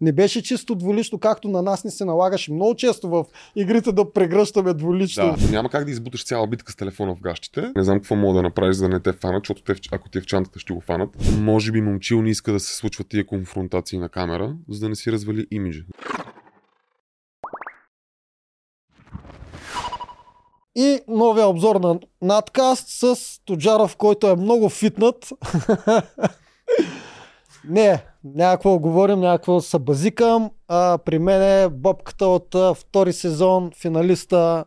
Не беше чисто дволично, както на нас не се налагаше много често в игрите да прегръщаме дволично. Да, няма как да избуташ цяла битка с телефона в гащите. Не знам какво мога да направиш, за да не те фанат, защото те, ако те в чантата ще го фанат. Може би момчил не иска да се случват тия конфронтации на камера, за да не си развали имиджа. И новия обзор на надкаст с Тоджаров, който е много фитнат. Не, някакво говорим, някакво се базикам. А, при мен е бобката от а, втори сезон, финалиста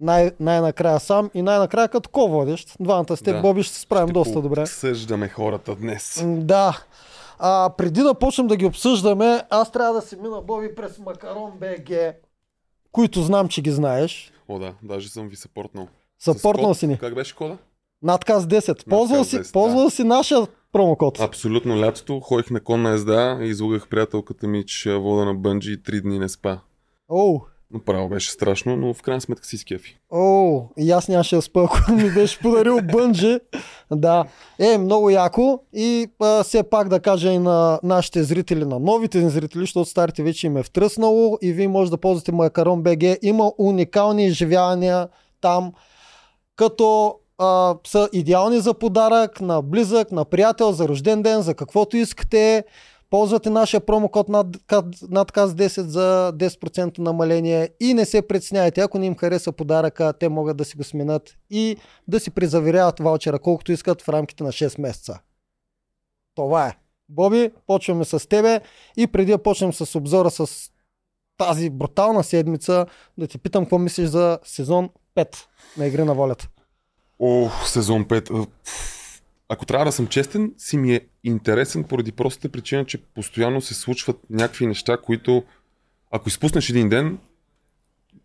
най- най-накрая сам и най-накрая като ко-водещ. Двамата с теб, Да. Боби, ще се справим Ще доста добре. Съждаме хората днес. Да. А, преди да почнем да ги обсъждаме, аз трябва да си мина Боби през Макарон БГ, които знам, че ги знаеш. О, да, даже съм ви съпортнал. Съпортнал си ни. Как беше кода? Надказ 10. Ползвал Надказ си, 10, ползвал си нашия промокод. Абсолютно лятото. Ходих на конна езда и излугах приятелката ми, че вода на бънджи и три дни не спа. Оу, Направо беше страшно, но в крайна сметка си скефи. оу, и аз нямаше да спа, ако ми беше подарил бънджи. Да, е, много яко и а, все пак да кажа и на нашите зрители, на новите ни зрители, защото старите вече им е втръснало и вие може да ползвате Макарон БГ. Има уникални изживявания там, като а, са идеални за подарък на близък, на приятел, за рожден ден, за каквото искате. Ползвате нашия промокод над, надказ 10 за 10% намаление и не се притесняйте. Ако не им хареса подаръка, те могат да си го сменят и да си призаверяват ваучера колкото искат в рамките на 6 месеца. Това е. Боби, почваме с тебе и преди да почнем с обзора с тази брутална седмица, да ти питам какво мислиш за сезон 5 на Игри на волята. О, сезон 5. А, пф, Ако трябва да съм честен, си ми е интересен поради простата причина, че постоянно се случват някакви неща, които ако изпуснеш един ден,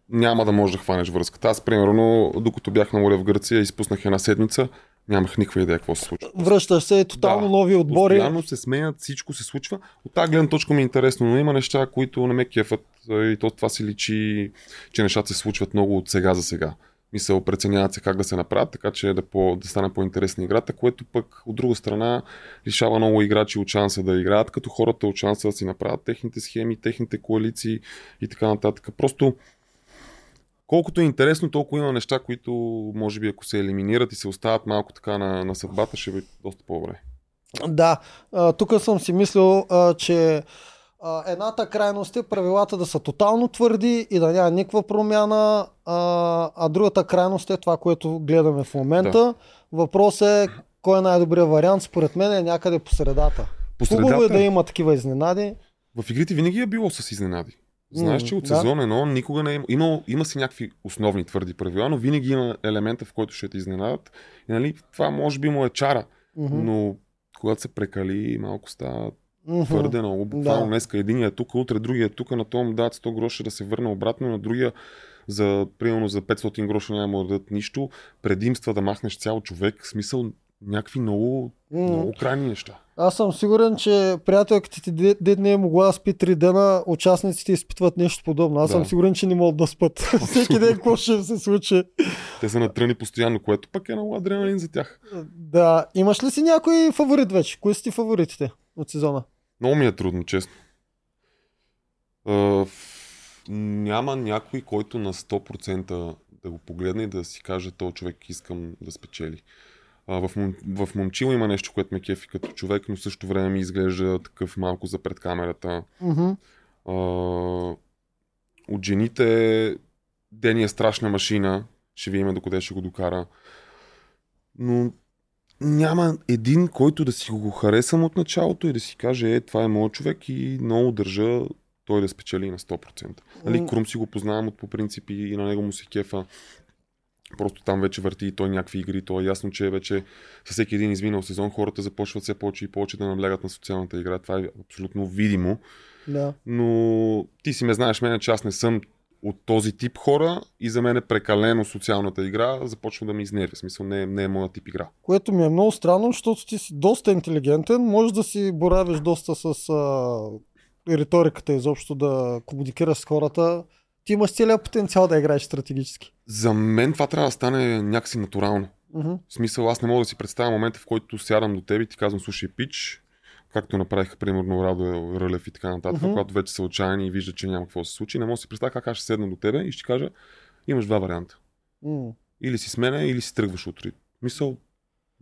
няма да можеш да хванеш връзката. Аз, примерно, докато бях на море в Гърция, изпуснах една седмица, нямах никаква идея какво се случва. Връщаш се, тотално Да. нови отбори. Постоянно се сменят, всичко се случва. От тази гледна точка ми е интересно, но има неща, които не ме кефат а, и то това си личи, че нещата се случват много от сега за сега. Мисъл, преценяват се как да се направят, така че да, по, да стане по-интересна играта, което пък от друга страна лишава много играчи от шанса да играят, като хората от шанса да си направят техните схеми, техните коалиции и така нататък. Просто колкото е интересно, толкова има неща, които може би ако се елиминират и се остават малко така на, на съдбата, ще бъде доста по-добре. Да, тук съм си мислил, че а, едната крайност е правилата да са тотално твърди и да няма никаква промяна, а, а другата крайност е това, което гледаме в момента. Въпросът е кой е най-добрият вариант, според мен е някъде по средата. По Хубаво е средата, да има такива изненади. в игрите винаги е било с изненади. Знаеш, че от да. сезон 1 никога не е има, има си някакви основни твърди правила, но винаги има елемента, в който ще те изненадат. И, нали, това може би му е чара, Мгм. но когато се прекали, малко става Мгм. твърде много. Буквално Да. днеска един е тук, утре другия е тук, на това му дадат 100 гроша да се върне обратно, на другия за, примерно за 500 гроша няма да дадат нищо. Предимства да махнеш цял човек, в смисъл някакви много, М. много крайни неща. Аз съм сигурен, че приятелката ти де, де не е могла да спи три дена, участниците изпитват нещо подобно. Аз Да. съм сигурен, че не могат да спят. Всеки ден какво ще се случи. Те са натръни постоянно, което пък е много адреналин за тях. Да, имаш ли си някой фаворит вече? Кои са ти фаворитите от сезона? Много ми е трудно, честно. А, няма някой, който на 100% да го погледне и да си каже, този човек искам да спечели. А, в, Мом- в Момчил има нещо, което ме кефи като човек, но в същото време ми изглежда такъв малко за пред камерата. Мгм. А, от жените Дени е страшна машина. Ще видим докъде ще го докара. Но няма един, който да си го харесам от началото и да си каже, е, това е моят човек и много държа той да спечели на 100%. Нали. Крум си го познавам от по принцип и на него му се кефа. Просто там вече върти и той някакви игри. То е ясно, че вече със всеки един изминал сезон хората започват все повече и повече да наблягат на социалната игра. Това е абсолютно видимо. Да. Но ти си ме знаеш мене, че аз не съм от този тип хора и за мен е прекалено социалната игра започва да ми изнервя. Смисъл не е, не е моят тип игра. Което ми е много странно, защото ти си доста интелигентен, можеш да си боравиш доста с а, риториката изобщо, да комуникираш с хората. Ти имаш целият потенциал да играеш стратегически. За мен това трябва да стане някакси натурално. Мгм. В смисъл аз не мога да си представя момента, в който сядам до теб и ти казвам, слушай, пич, както направиха примерно Радо Рълев и така нататък, Мгм. когато вече са отчаяни и виждат, че няма какво да се случи, не мога да си представя как аз ще седна до тебе и ще кажа, имаш два варианта. М. Или си с мене, или си тръгваш утре. Мисъл,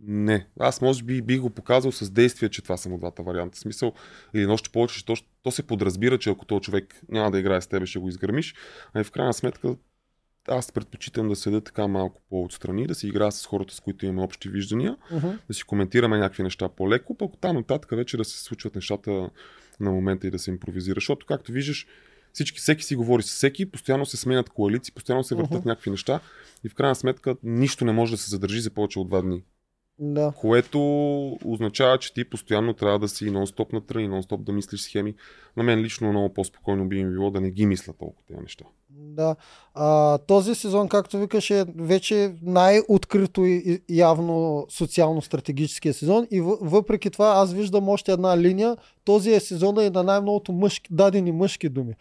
не. Аз може би бих го показал с действие, че това са му двата варианта. Смисъл, или още повече, че то, то се подразбира, че ако този човек няма да играе с тебе, ще го изгърмиш. А и в крайна сметка, аз предпочитам да седа така малко по-отстрани, да си играя с хората, с които имаме общи виждания, Мгм. да си коментираме някакви неща по-леко, пък там нататък вече да се случват нещата на момента и да се импровизира. Защото, както виждаш, всички, всеки си говори с всеки, постоянно се сменят коалиции, постоянно се въртат Мгм. някакви неща и в крайна сметка нищо не може да се задържи за повече от два дни. Да. Което означава, че ти постоянно трябва да си нон-стоп натрън и нон-стоп да мислиш схеми. На мен лично много по-спокойно би ми било да не ги мисля толкова тези неща. Да. А, този сезон, както викаш, е вече най-открито и явно социално-стратегическия сезон и въ- въпреки това аз виждам още една линия. Този е сезона и на най-многото мъжки, дадени мъжки думи.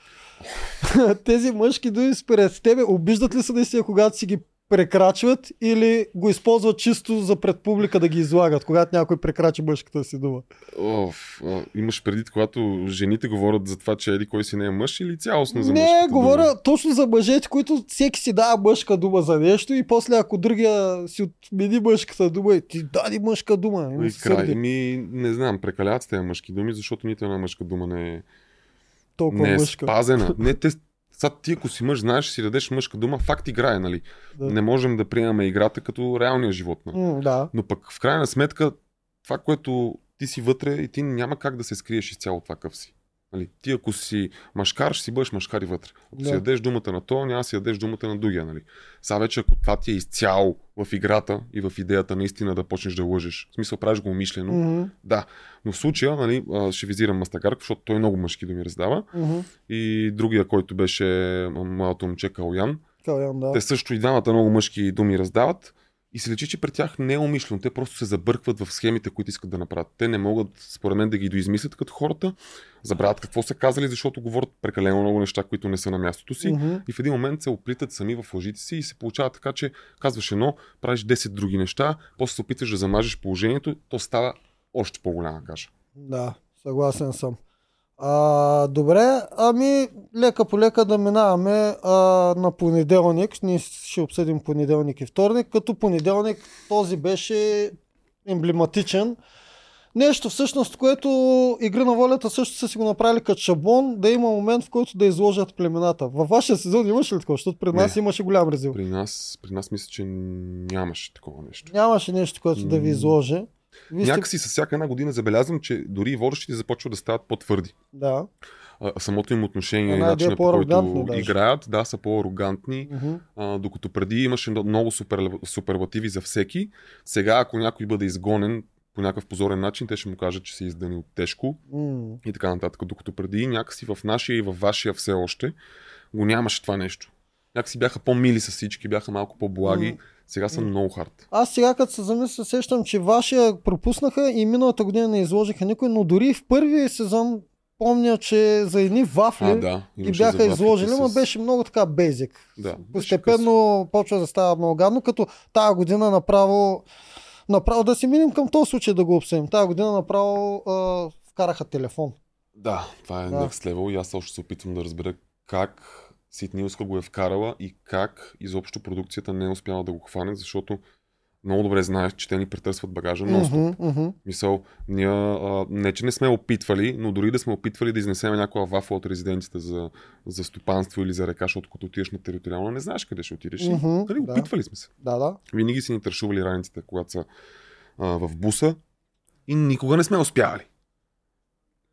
Тези мъжки думи според тебе обиждат ли се наистина, когато си ги прекрачват или го използват чисто за пред публика да ги излагат, когато някой прекрачи мъжката си дума? Оф, а, имаш предвид, когато жените говорят за това, че еди кой си не е мъж или цялостно за Не, говоря дума? точно за мъжете, които всеки си дава мъжка дума за нещо и после ако другия си отмени мъжката дума и ти дади мъжка дума. И И край. Ми, не знам, прекаляват с тези мъжки думи, защото нито една мъжка дума не е, Толкова не е мъжка. спазена. Не, те, сега ти ако си мъж, знаеш, си дадеш мъжка дума, факт играе, нали? Да. Не можем да приемаме играта като реалния живот. Нали? М, да. Но пък в крайна сметка, това, което ти си вътре и ти няма как да се скриеш изцяло от това къв си. Нали? Ти ако си машкар, ще си бъдеш машкар и вътре. Ако Да. си дадеш думата на то, няма си дадеш думата на другия. Нали? Сега вече, ако това ти е изцяло в играта и в идеята наистина да почнеш да лъжеш, в смисъл правиш го умишлено, Мгм, да. Но в случая, нали, ще визирам Мастагарков, защото той много мъжки думи раздава. мгм. И другия, който беше малото момче Калян, Калян, да. те също и двамата много мъжки думи раздават. И се лечи, че при тях не е умишлено. Те просто се забъркват в схемите, които искат да направят. Те не могат, според мен, да ги доизмислят като хората, забравят какво са казали, защото говорят прекалено много неща, които не са на мястото си. Мгм. И в един момент се оплитат сами в лъжите си и се получава така, че казваш едно, правиш 10 други неща, после се опитваш да замажеш положението, то става още по-голяма каша. Да, съгласен съм. А, добре, ами лека по лека да минаваме а, на понеделник. Ние ще обсъдим понеделник и вторник. Като понеделник този беше емблематичен. Нещо всъщност, което Игри на волята също са си го направили като шаблон, да има момент, в който да изложат племената. Във вашия сезон имаше ли такова? Защото пред нас Не. имаше голям резил. При нас, при нас мисля, че нямаше такова нещо. Нямаше нещо, което да ви изложи. Вие сте... Някакси с всяка една година забелязвам, че дори и водещите започват да стават по-твърди. Да. а, самото им отношение и начина по който даже. играят, да, са по-арогантни. Мгм. А, докато преди имаше мно- много супер, суперлативи за всеки. Сега, ако някой бъде изгонен по някакъв позорен начин, те ще му кажат, че се издани от тежко М. и така нататък. Докато преди някакси в нашия и в вашия все още го нямаше това нещо. Някакси бяха по-мили с всички, бяха малко по-благи. Сега са много хард. Аз сега като се замисля, сещам, че вашия пропуснаха и миналата година не изложиха никой, но дори в първия сезон помня, че за едни вафли А, да. ги бяха изложили, но с- беше много така бейзик. Да, Постепенно почва да става много гадно, като тази година направо, направо да си минем към този случай да го обсъдим. Тази година направо а, вкараха телефон. Да, това е Да. next level и аз още се опитвам да разбера как Нилска го е вкарала и как изобщо продукцията не е успяла да го хване, защото много добре знаеш, че те ни претърсват багажа но Мгм, мгм. Мисъл, ние а, не, че не сме опитвали, но дори да сме опитвали да изнесем някоя вафла от резиденцията за, за стопанство или за река, защото като отидеш на териториална, не знаеш къде ще отидеш. Мгм, нали, да. опитвали сме се. Да, да. Винаги си ни тършували раниците, когато са а, в буса и никога не сме успявали.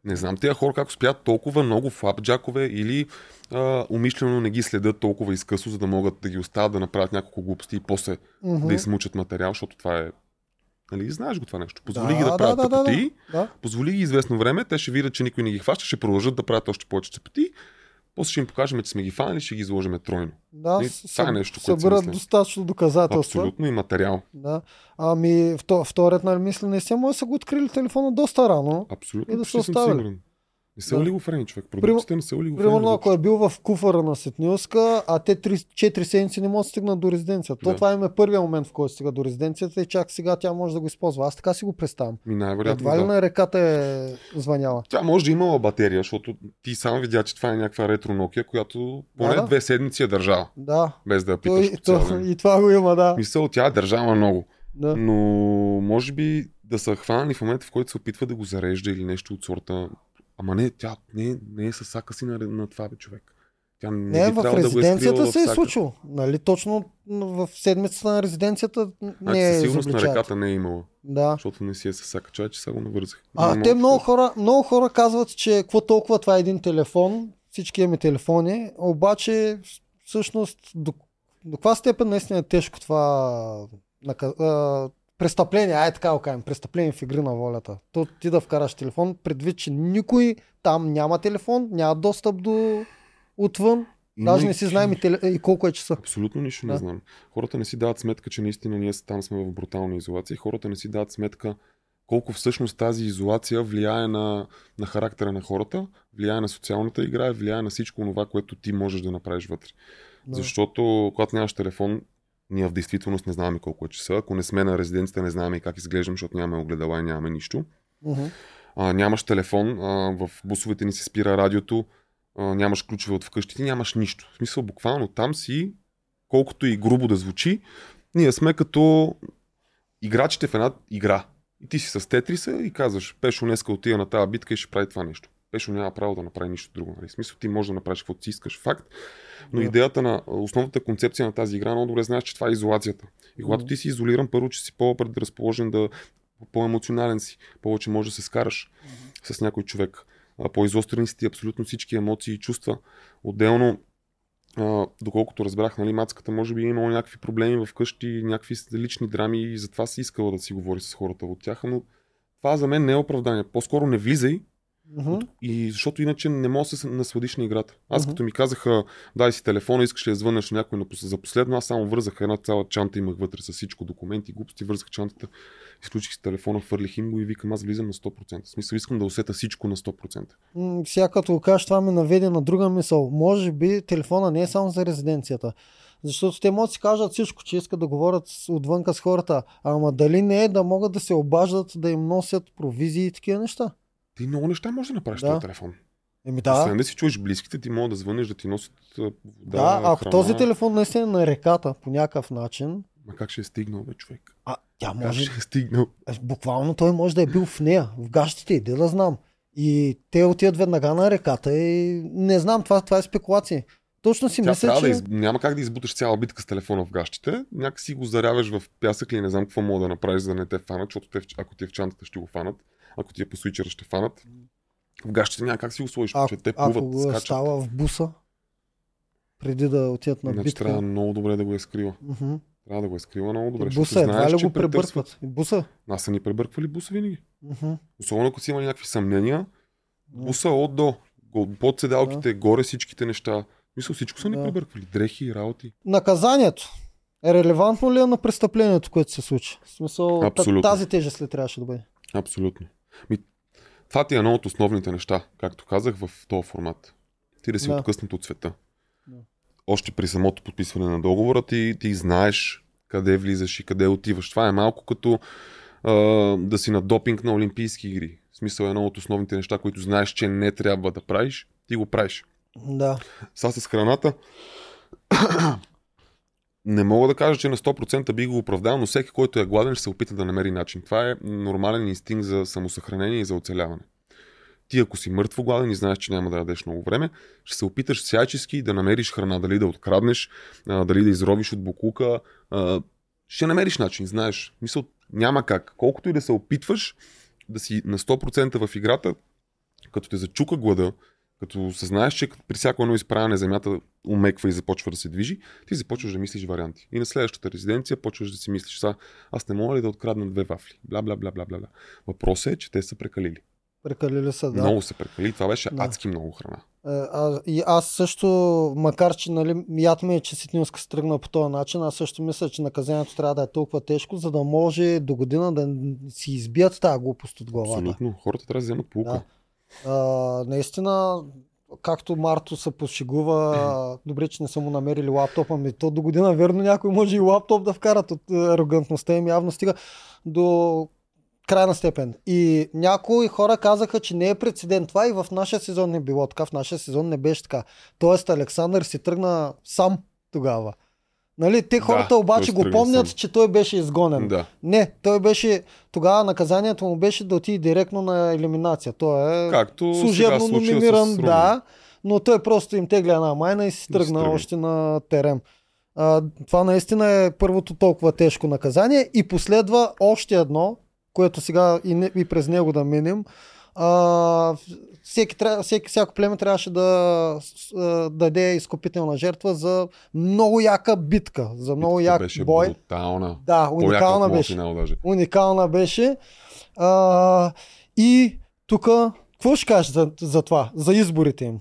Не знам тези хора как успяват толкова много флапджакове или а, умишлено не ги следят толкова изкъсо, за да могат да ги оставят да направят няколко глупости и после Мгм. да измучат материал, защото това е... Нали, знаеш го това нещо. Позволи Да, ги да да, правят да, да, тъпоти, Да. позволи ги известно време, те ще видят, че никой не ги хваща, ще продължат да правят още повече тъпоти, после ще им покажем, че сме ги фанали, ще ги изложим тройно. Да, И с- това е нещо, което си събират достатъчно доказателства. Абсолютно и материал. Да. Ами, вто, вторият, нали, мисля, наистина може да са го открили телефона доста рано. Абсолютно. И да съм оставили. сигурен. Не са Да. олигофрени, човек. Продуктите не са олигофрени. Примерно, изобщо. ако е бил в куфара на Сетнилска, а те 4 седмици не могат да стигнат до резиденцията. То Да. това им е първият момент, в който стига до резиденцията и чак сега тя може да го използва. Аз така си го представям. Ми най-вероятно Едва ли да. на реката е звъняла. Тя може да е имала батерия, защото ти сам видя, че това е някаква ретро Nokia, която поне Да, да. две седмици е държала, Да. без да я То, питаш то, ден. и това го има, да. Мисъл, тя е държала много. да. Но може би да са хванали в момента, в който се опитва да го зарежда или нещо от сорта. Ама не, тя не, не е с сака си на, на това бе, човек. Тя не, Не, в да е резиденцията в се е случило. Нали, точно в седмицата на резиденцията Значи не със е сигурност на реката не е имала, Да. защото не си е с сака. Чай, че сега го навързах. А, Има те много хора, много хора казват, че какво толкова това е един телефон, всички имаме телефони, обаче всъщност до, до каква степен наистина е тежко това нака- а, престъпление, ай така го кажем, престъпление в игри на волята. То ти да вкараш телефон, предвид, че никой там няма телефон, няма достъп до отвън, даже не си знаем и, теле, и колко е часа. Абсолютно нищо не Да. знам. Хората не си дават сметка, че наистина ние там сме в брутална изолация. Хората не си дават сметка колко всъщност тази изолация влияе на, на характера на хората, влияе на социалната игра влияе на всичко това, което ти можеш да направиш вътре. Да. Защото когато нямаш телефон, ние в действителност не знаем колко е часа. Ако не сме на резиденцията, не знаем и как изглеждам, защото нямаме огледала и нямаме нищо. Мгм. А, нямаш телефон, а, в бусовете ни се спира радиото, а, нямаш ключове от вкъщи, ти нямаш нищо. В смисъл, буквално там си, колкото и грубо да звучи, ние сме като играчите в една игра. И ти си с Тетриса и казваш, Пешо днеска отива на тази битка и ще прави това нещо. Пешо няма право да направи нищо друго. Нали? В смисъл, ти можеш да направиш каквото си искаш. Факт. Но Да. идеята на основната концепция на тази игра, много добре знаеш, че това е изолацията. И когато ти си изолиран, първо, че си по-предразположен да по-емоционален си, повече може да се скараш с някой човек. По-изострени си ти абсолютно всички емоции и чувства. Отделно, а, доколкото разбрах, нали, мацката може би е имала някакви проблеми в къщи, някакви лични драми и затова си искала да си говори с хората от тях, но това за мен не е оправдание. По-скоро не влизай, Мгм. и защото иначе не можеш да се насладиш на играта. Аз Мгм. като ми казаха, дай си телефона, искаш ли да звънеш някой за последно, аз само вързах една цяла чанта, имах вътре с всичко, документи, глупости, вързах чантата, изключих си телефона, хвърлих им го и викам, аз влизам на 100%. В смисъл, искам да усета всичко на 100%. М, Сега като го кажеш, това ме наведе на друга мисъл. Може би телефона не е само за резиденцията. Защото те могат да си кажат всичко, че искат да говорят отвънка с хората. Ама дали не е да могат да се обаждат, да им носят провизии и такива неща? Ти много неща можеш да направиш Да. този телефон. Еми Да. Освен да. си чуеш близките, ти могат да звънеш, да ти носят вода, Да, ако храна. този телефон наистина е на реката по някакъв начин, Ма как ще е стигнал, бе, човек? а тя Как може, ще е стигнал? е, буквално той може да е бил в нея, в гащите, иде да знам. И те отиват веднага на реката и не знам, това, това е спекулация. Точно си Тя мисля, че... да из... Няма как да избуташ цяла битка с телефона в гащите. Някак си го заряваш в пясък или не знам какво мога да направиш, за да не те фанат, защото те, ако ти е в чантата ще го фанат, ако ти е по свичера ще фанат. В гащите няма как си го сложиш, Ако, че те ако плуват, го е скачат. става в буса, преди да отидат на Значи битка. трябва много добре да го е скрила. Мгм. Трябва да го е скрила много добре. И буса едва знаеш, ли го пребъркват. И буса? Нас са ни пребърквали буса винаги. Мгм. Особено ако си имали някакви съмнения, буса от до. Под седалките, горе всичките неща. Мисля, всичко са ни Да. пребърквали. Дрехи и работи. Наказанието. Е релевантно ли е на престъплението, което се случи? В смисъл, Абсолютно. тази тежест ли трябваше да бъде? Абсолютно. Ми, това ти е едно от основните неща, както казах, в този формат. Ти да си Да. откъснат от света. Да. Още при самото подписване на договора ти, ти знаеш къде влизаш и къде отиваш. Това е малко като а, да си на допинг на Олимпийски игри. В смисъл е едно от основните неща, които знаеш, че не трябва да правиш, ти го правиш. Да. Сега с храната не мога да кажа, че на 100% би го оправдал, но всеки, който е гладен, ще се опита да намери начин. Това е нормален инстинкт за самосъхранение и за оцеляване. Ти ако си мъртво гладен и знаеш, че няма да ядеш много време, ще се опиташ всячески да намериш храна, дали да откраднеш, дали да изробиш от букука. Ще намериш начин, знаеш. Мисъл, няма как. Колкото и да се опитваш да си на 100% в играта, като те зачука глада, като съзнаеш, че при всяко едно изправяне земята умеква и започва да се движи, ти започваш да мислиш варианти. И на следващата резиденция почваш да си мислиш, са, аз не мога ли да открадна две вафли? Бла, бла, бла, бла, бла. Въпросът е, че те са прекалили. Прекалили са, да. Много са прекалили. Това беше Да. адски много храна. Е, А, и аз също, макар че нали, яд ми е, че Ситнилска се тръгна по този начин, аз също мисля, че наказанието трябва да е толкова тежко, за да може до година да си избият тази глупост от главата. Абсолютно. Хората трябва да вземат полука. Да. А, наистина, както Марто се пошегува, добре, че не са му намерили лаптопа ми. То до година, верно, някой може и лаптоп да вкарат от е, арогантността им. Явно стига до крайна степен. И някои хора казаха, че не е прецедент това и в нашия сезон не било така. В нашия сезон не беше така. Тоест Александър си тръгна сам тогава. Нали, те хората Да, обаче го помнят, сам. че той беше изгонен. Да. Не, той беше, тогава наказанието му беше да отиде директно на елиминация. Той е Както служебно номиниран, да, но той просто им тегля една майна и си Да тръгна тръгна. още на терен. А, това наистина е първото толкова тежко наказание и последва още едно, което сега и, не, и през него да минем. А, всеки, всеки, всяко племе трябваше да с- а, даде изкупителна жертва за много яка битка, за много Битката як беше бой. брутална. Да, уникална беше. Финал, даже. Уникална беше. А, и тук, какво ще кажеш за, за това, за изборите им?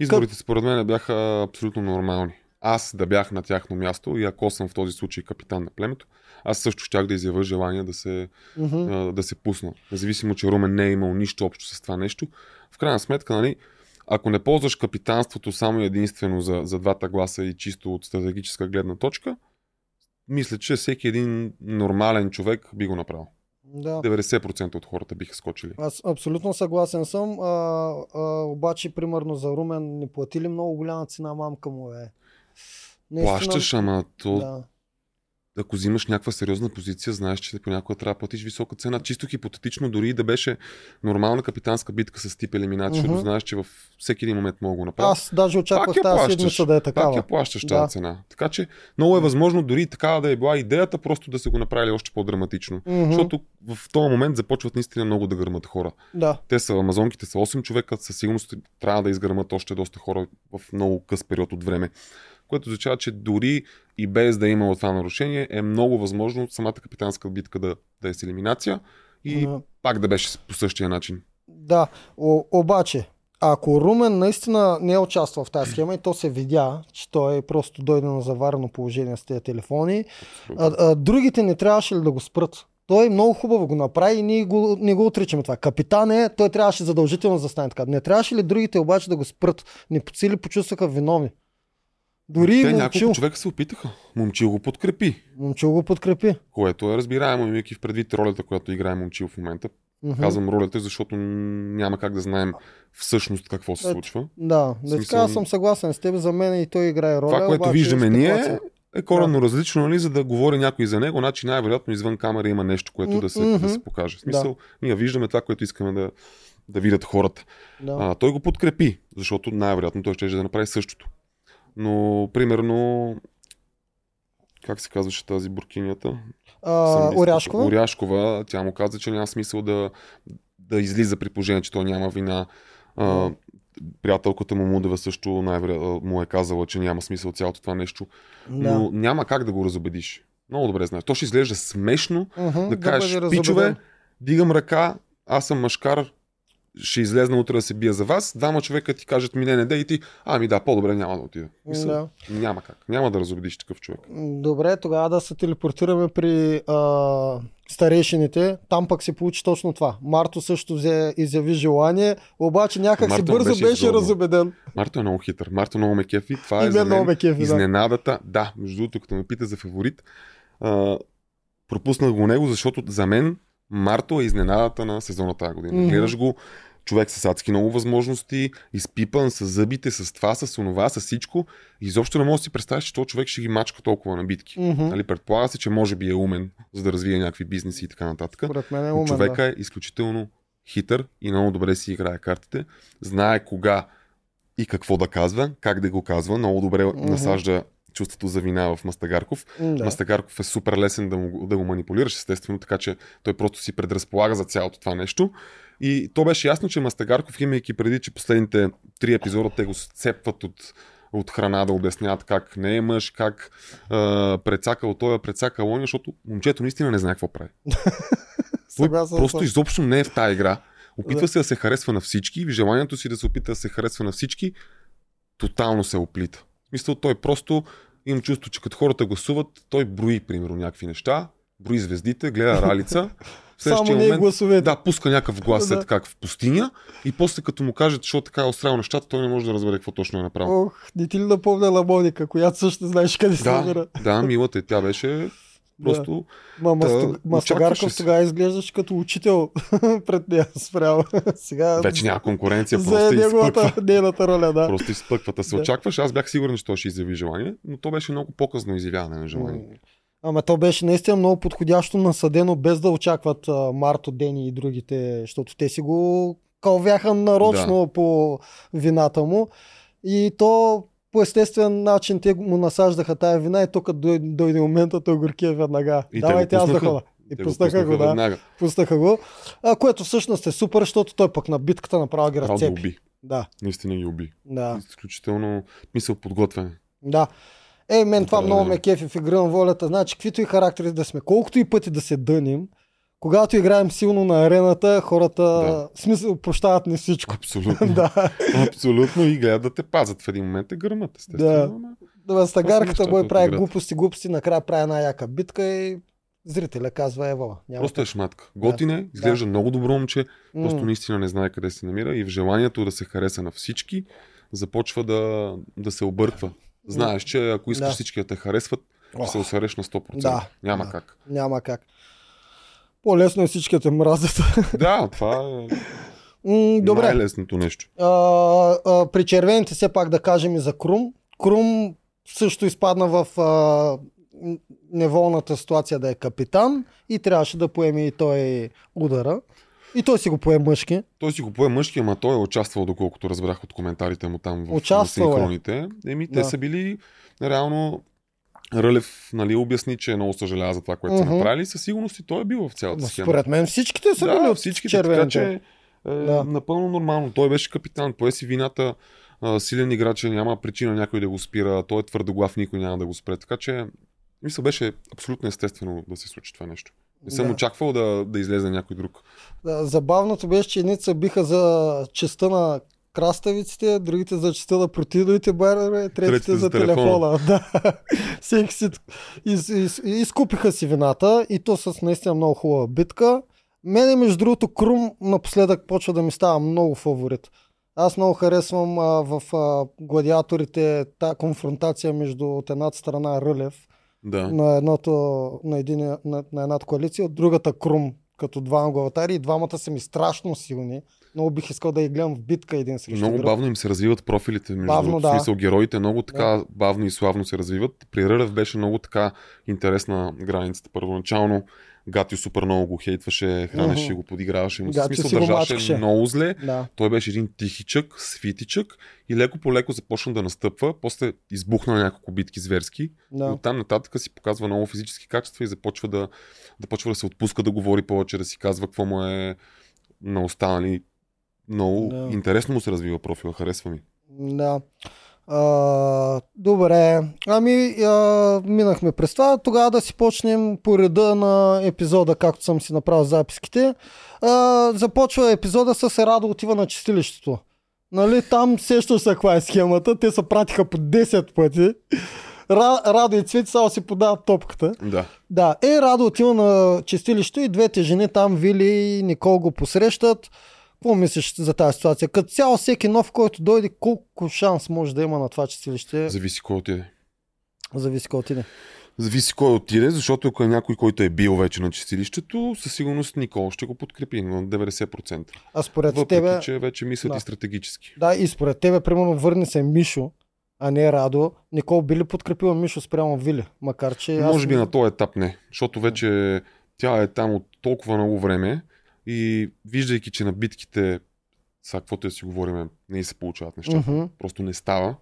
Изборите според мен бяха абсолютно нормални. Аз да бях на тяхно място и ако съм в този случай капитан на племето, аз също щях да изявя желание да се, Мгм. а, да се пусна. Независимо, че Румен не е имал нищо общо с това нещо. В крайна сметка, нали, ако не ползваш капитанството само единствено за, за двата гласа и чисто от стратегическа гледна точка, мисля, че всеки един нормален човек би го направил. Да. 90% от хората биха скочили. Аз абсолютно съгласен съм, а, а, обаче примерно за Румен не платили много голяма цена мамка му е. Наистина, Плащаш, ама то Да. Ако взимаш някаква сериозна позиция, знаеш, че понякога трябва да платиш висока цена. Чисто хипотетично, дори и да беше нормална капитанска битка с тип елиминация, Мгм. знаеш, че в всеки един момент мога да го направят. Аз даже очаквах тази седмица да е Пак такава. я плащаш Да. тази цена. Така че много е възможно дори и такава да е била идеята, просто да се го направили още по-драматично. Мгм. Защото в този момент започват наистина много да гърмат хора. Да. Те са, амазонките са 8 човека, със сигурност трябва да изгърмат още доста хора в много къс период от време. Което означава, че дори и без да е имало това нарушение, е много възможно самата капитанска битка да, да е с елиминация и Мгм. пак да беше по същия начин. Да, о, обаче, ако Румен наистина не е участвал в тази схема и то се видя, че той е просто дойде на заварено положение с тези телефони, а, а, другите не трябваше ли да го спрат? Той много хубаво го направи и ние го, не го отричаме това. Капитан е, той трябваше задължително да стане така. Не трябваше ли другите обаче да го спрат? Не си ли почувстваха виновни? Дори Те няколко човека се опитаха. Момчил го подкрепи, Момчил го подкрепи. което е разбираемо, имайки в предвид ролята, която играе Момчил в момента. Мгм. Казвам ролята, защото няма как да знаем всъщност какво се Ето, случва. Да, да смисъл- така аз съм съгласен с теб, за мен и той играе роля. Това, което обаче виждаме ние, е коренно различно, нали, за да говори някой за него, значи най-вероятно извън камера има нещо, което да се, Мгм. да се покаже. В смисъл, ние виждаме това, което искаме да, да видят хората. Да. А, той го подкрепи, защото най-вероятно той ще да направи същото. Но, примерно, как се казваше тази буркинята? А. Оряшкова? Оряшкова, тя му каза, че няма смисъл да, да излиза при положение, че той няма вина. А, приятелката му Мудева също най-вероятно му е казала, че няма смисъл цялото това нещо. Да. Но няма как да го разобедиш. Много добре знаеш. То ще изглежда смешно Мгм, да кажеш, бъде пичове, дигам ръка, аз съм машкар, ще излезна утре да се бия за вас. Дама човека ти кажат ми не, не, да и ти, ами да, по-добре няма да отида. Мисъл, Да. Няма как. Няма да разобедиш такъв човек. Добре, тогава да се телепортираме при а, старейшините. Там пък се получи точно това. Марто също взе, изяви желание, обаче някак си бързо беше беше, изгодно. разубеден. Марто е много хитър. Марто много ме кефи. Това И е за мен ме кефи, да. изненадата. Да, между другото, като ме пита за фаворит, а, пропуснах го него, защото за мен Марто е изненадата на сезона тази година. Мгм. Гледаш го, човек с адски много възможности, изпипан с зъбите, с това, с онова, с всичко. Изобщо не мога да си представиш, че този човек ще ги мачка толкова на битки. Мгм. Нали, предполага се, че може би е умен, за да развие някакви бизнеси и така нататък. Според мен е Но умен, човека да. е изключително хитър и много добре си играе картите. Знае кога и какво да казва, как да го казва. Много добре Мгм. насажда чувството за вина в Мастагарков. Да. Мастагарков е супер лесен да, му, да го манипулираш, естествено, така че той просто си предразполага за цялото това нещо. И то беше ясно, че Мастагарков, имайки преди, че последните три епизода те го сцепват от, от храна да обясняват как не е мъж, как а, прецакал той, прецакал он, защото момчето наистина не знае какво прави. Той просто изобщо не е в тази игра. Опитва Да. се да се харесва на всички и желанието си да се опита да се харесва на всички тотално се оплита. Смисъл, той просто имам чувство, че като хората гласуват, той брои, примерно, някакви неща, брои звездите, гледа ралица в Само не е момент гласовете. да, пуска някакъв глас, Да. как в пустиня и после като му кажат, защото така е острал нещата, той не може да разбере какво точно е направил. Ох, не ти ли напомня Моника, която също знаеш къде се да, намира? да, милата, е. тя беше просто... Ма, Та, Масту- Мастагарков тогава изглеждаш като учител пред нея спрямо. Сега Вече няма конкуренция, за просто изпъква. неговата, нейната роля, да. Просто изпъквата се Да. очакваш. Аз бях сигурен, че той ще изяви желание, но то беше много по-късно изявяване на желание. Ама то беше наистина много подходящо насъдено, без да очакват а, Марто, Дени и другите, защото те си го кълвяха нарочно по вината му. И то по естествен начин те му насаждаха тая вина и като дойде, момента, той горкия веднага. И те Давайте аз да ходя. И пуснаха го, да. веднага. Пуснаха го. А, което всъщност е супер, защото той пък на битката направо Право ги разцепи. уби. Да, Наистина ги уби. да, Изключително мисъл подготвяне. да. Е, мен това Да, много да. ме кефи в игра на волята. Значи, каквито и характери да сме, колкото и пъти да се дъним, когато играем силно на арената, хората, Да. смисъл, прощават ни всичко. Абсолютно. да. Абсолютно и гледат да те пазят в един момент е гърмат, естествено. Да. ама- Да, стагарката от прави играта. глупости, глупости, накрая прави една яка битка и зрителя казва ево. Няма Просто е шматка. Готин е, изглежда много добро момче, просто М, наистина не знае къде се намира и в желанието да се хареса на всички, започва да, да се обърква. Знаеш, че ако искаш Да. всички да те харесват, ще се Ох, осереш на 100%. Да, Няма да. как. Няма как. По-лесно е всички те мразят. Да, това е М, Добре. най-лесното нещо. А, а, при червените все пак да кажем и за Крум. Крум също изпадна в а, неволната ситуация да е капитан и трябваше да поеме и той удара. И той си го пое мъжки. Той си го пое мъжки, ама той е участвал, доколкото разбрах от коментарите му там в Участвал е. синхроните. Еми, те Да. са били реално Рълев нали, обясни, че много съжалява за това, което са Мгм. направили. Със сигурност и той е бил в цялата Ма, схема. Според мен всичките са били да, от всички, така червените. че е, Да. напълно нормално. Той беше капитан, пое си вината, а, силен играч, е, няма причина някой да го спира, той е твърдоглав, никой няма да го спре. Така че, мисля, беше абсолютно естествено да се случи това нещо. Не съм Да. очаквал да, да излезе някой друг. Да, забавното беше, че едните се биха за честа на краставиците, другите за честа на протеиновите барове, третите, за, телефона. Да. Всеки си из, из, изкупиха си вината и то с наистина много хубава битка. Мене, между другото, Крум напоследък почва да ми става много фаворит. Аз много харесвам а, в а, гладиаторите та конфронтация между от едната страна Рълев Да. на, едното, на, един, на, на едната коалиция, от другата Крум, като двама главатари. И двамата са ми страшно силни. Много бих искал да ги гледам в битка един срещу Много друг. бавно им се развиват профилите. Между Бавно, бавно, да. да. смисъл, героите много така бавно и славно се развиват. При Рълев беше много така интересна границата. Първоначално Гатио супер много го хейтваше, хранеше Мгм. го, подиграваше му. Гатио смисъл държаше мачкаше. много зле. Да. Той беше един тихичък, свитичък и леко по леко започна да настъпва. После избухна на няколко битки зверски. Да. оттам нататък си показва много физически качества и започва да, да почва да се отпуска да говори повече, да си казва какво му е на останали. Много Да. интересно му се развива профила, харесва ми. Да. А, добре. Ами, а, минахме през това. Тогава да си почнем по реда на епизода, както съм си направил записките. А, започва епизода с Радо отива на чистилището. Нали, там сещаш се каква е схемата. Те се пратиха по 10 пъти. Ра, Радо и Цвети само си подават топката. Да. Да, е, Радо отива на чистилището и двете жени там, Вили и Никол го посрещат. Какво мислиш за тази ситуация? Като цяло всеки нов, който дойде, колко шанс може да има на това чистилище? Зависи кой отиде. Зависи кой отиде. Зависи кой отиде, защото ако е някой, който е бил вече на чистилището, със сигурност Никол ще го подкрепи на 90%. А според Въпреки, тебе, че вече мислят Да. и стратегически. да, и според тебе, примерно, върне се Мишо, а не Радо. Никол би ли подкрепила Мишо спрямо Вили? Макар, че. Може би на този етап не, защото вече тя е там от толкова много време и виждайки, че на битките, сега каквото да си говорим, не се получават нещата. Мгм. Просто не става.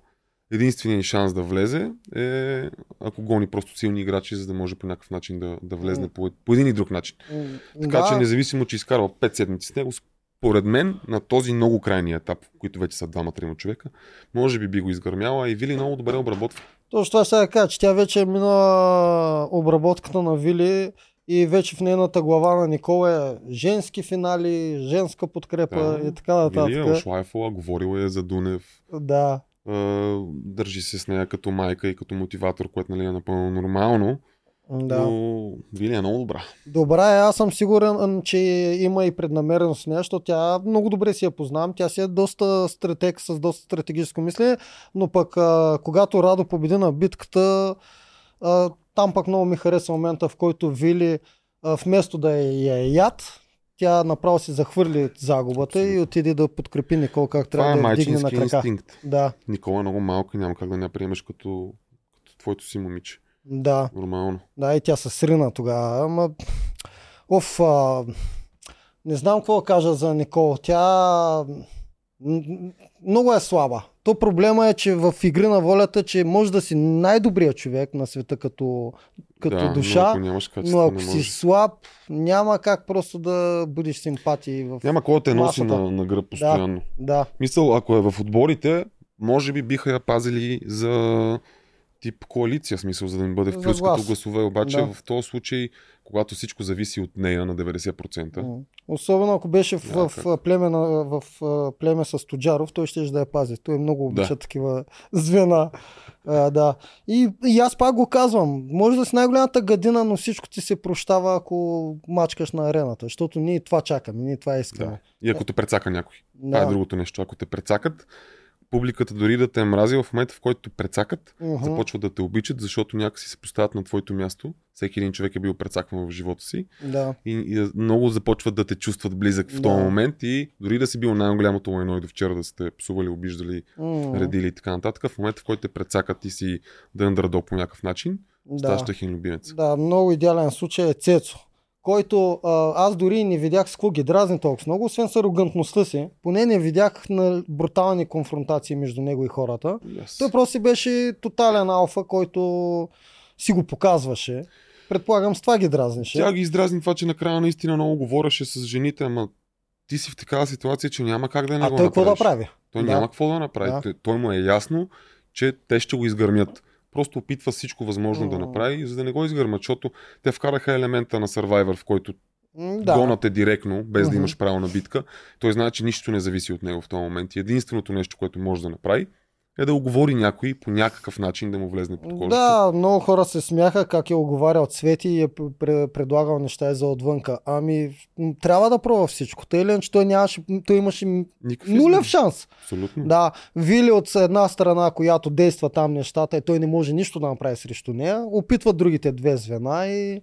Единственият шанс да влезе е ако гони просто силни играчи, за да може по някакъв начин да, да влезне по, по един и друг начин. М, Така да, че независимо, че изкарва 5 седмици с него, според мен на този много крайния етап, които вече са двама-трима човека, може би би го изгърмяла и Вили много добре обработва. Точно това ще да кажа, че тя вече е минала обработката на Вили и вече в нейната глава на Никола е женски финали, женска подкрепа и така Вили е нататък. ошлайфала, говорила е за Дунев, Да, държи се с нея като майка и като мотиватор, което нали, е напълно нормално. Да. Но Вили е много добра. Добре, аз съм сигурен, че има и преднамереност в нея, защото тя много добре си я познавам. Тя си е доста стратег с доста стратегическо мислене, но пък а, когато Радо победи на битката, а, там пък много ми хареса момента, в който Вили вместо да я е яд, тя направо си захвърли загубата и отиде да подкрепи Никол как Това трябва е да я вдигне на крака. инстинкт. Да, Никола е много малка и няма как да не я приемеш като, като твоето си момиче. да. Нормално. Да, и тя се срина тогава. Ама... Оф, а... не знам какво да кажа за Никол. Тя много е слаба. То проблема е, че в игри на волята, че може да си най-добрият човек на света като, като да, Но душа, ако нямаш качество, но ако си слаб, няма как просто да будиш симпатии в... Няма кой да те носи на, на гръб постоянно. Да, Мисъл, ако е в отборите, може би биха я пазили за тип коалиция, смисъл, за да им бъде в плюс като гласове. Обаче Да. в този случай, когато всичко зависи от нея на 90%, М. Особено ако беше в, в, племе, на, в племе с Тоджаров, той ще да я пази. Той много обича Да. такива звена. А, да. И, и аз пак го казвам. Може да си най-голямата гадина, но всичко ти се прощава, ако мачкаш на арената. Защото ние това чакаме, ние това искаме. да. И ако те прецака някой. Да. Това е другото нещо. Ако те прецакат, публиката дори да те е мрази в момента, в който прецакат, Мгм. започват да те обичат, защото някакси се поставят на твоето място. Всеки един човек е бил прецакван в живота си Да. и, и много започват да те чувстват близък в Да. този момент и дори да си бил най-голямото лайно и до вчера да сте псували, обиждали, М. редили и така нататък, в момента в който те прецакат и си underdog по някакъв начин, Да. ставаш техен любимец. Да, много идеален случай е Цецо, който а, аз дори не видях с какво ги дразни толкова много, освен с арогантността си. Поне не видях на брутални конфронтации между него и хората. Yes. Той просто беше тотален алфа, който си го показваше. Предполагам, с това ги дразнеше. Тя ги издразни това, че накрая наистина много говореше с жените, ама ти си в такава ситуация, че няма как да не а го той какво да прави? Той Да. няма какво да направи. Да. Той- Той му е ясно, че те ще го изгърмят. Просто опитва всичко възможно да М. направи, за да не го изгърмат, защото те вкараха елемента на Survivor, в който да. Да. гонат е директно, без Мгм. да имаш право на битка. Той знае, че нищо не зависи от него в този момент. Единственото нещо, което може да направи, е да оговори някой по някакъв начин да му влезне под кожата. Да, много хора се смяха как е оговарял Цвети и е пр- предлагал неща за отвънка. Ами, трябва да пробва всичко. Тъй че той, нямаше, той имаше Никакъв нулев шанс. Абсолютно. Да, Вили от една страна, която действа там нещата и той не може нищо да направи срещу нея, опитва другите две звена и...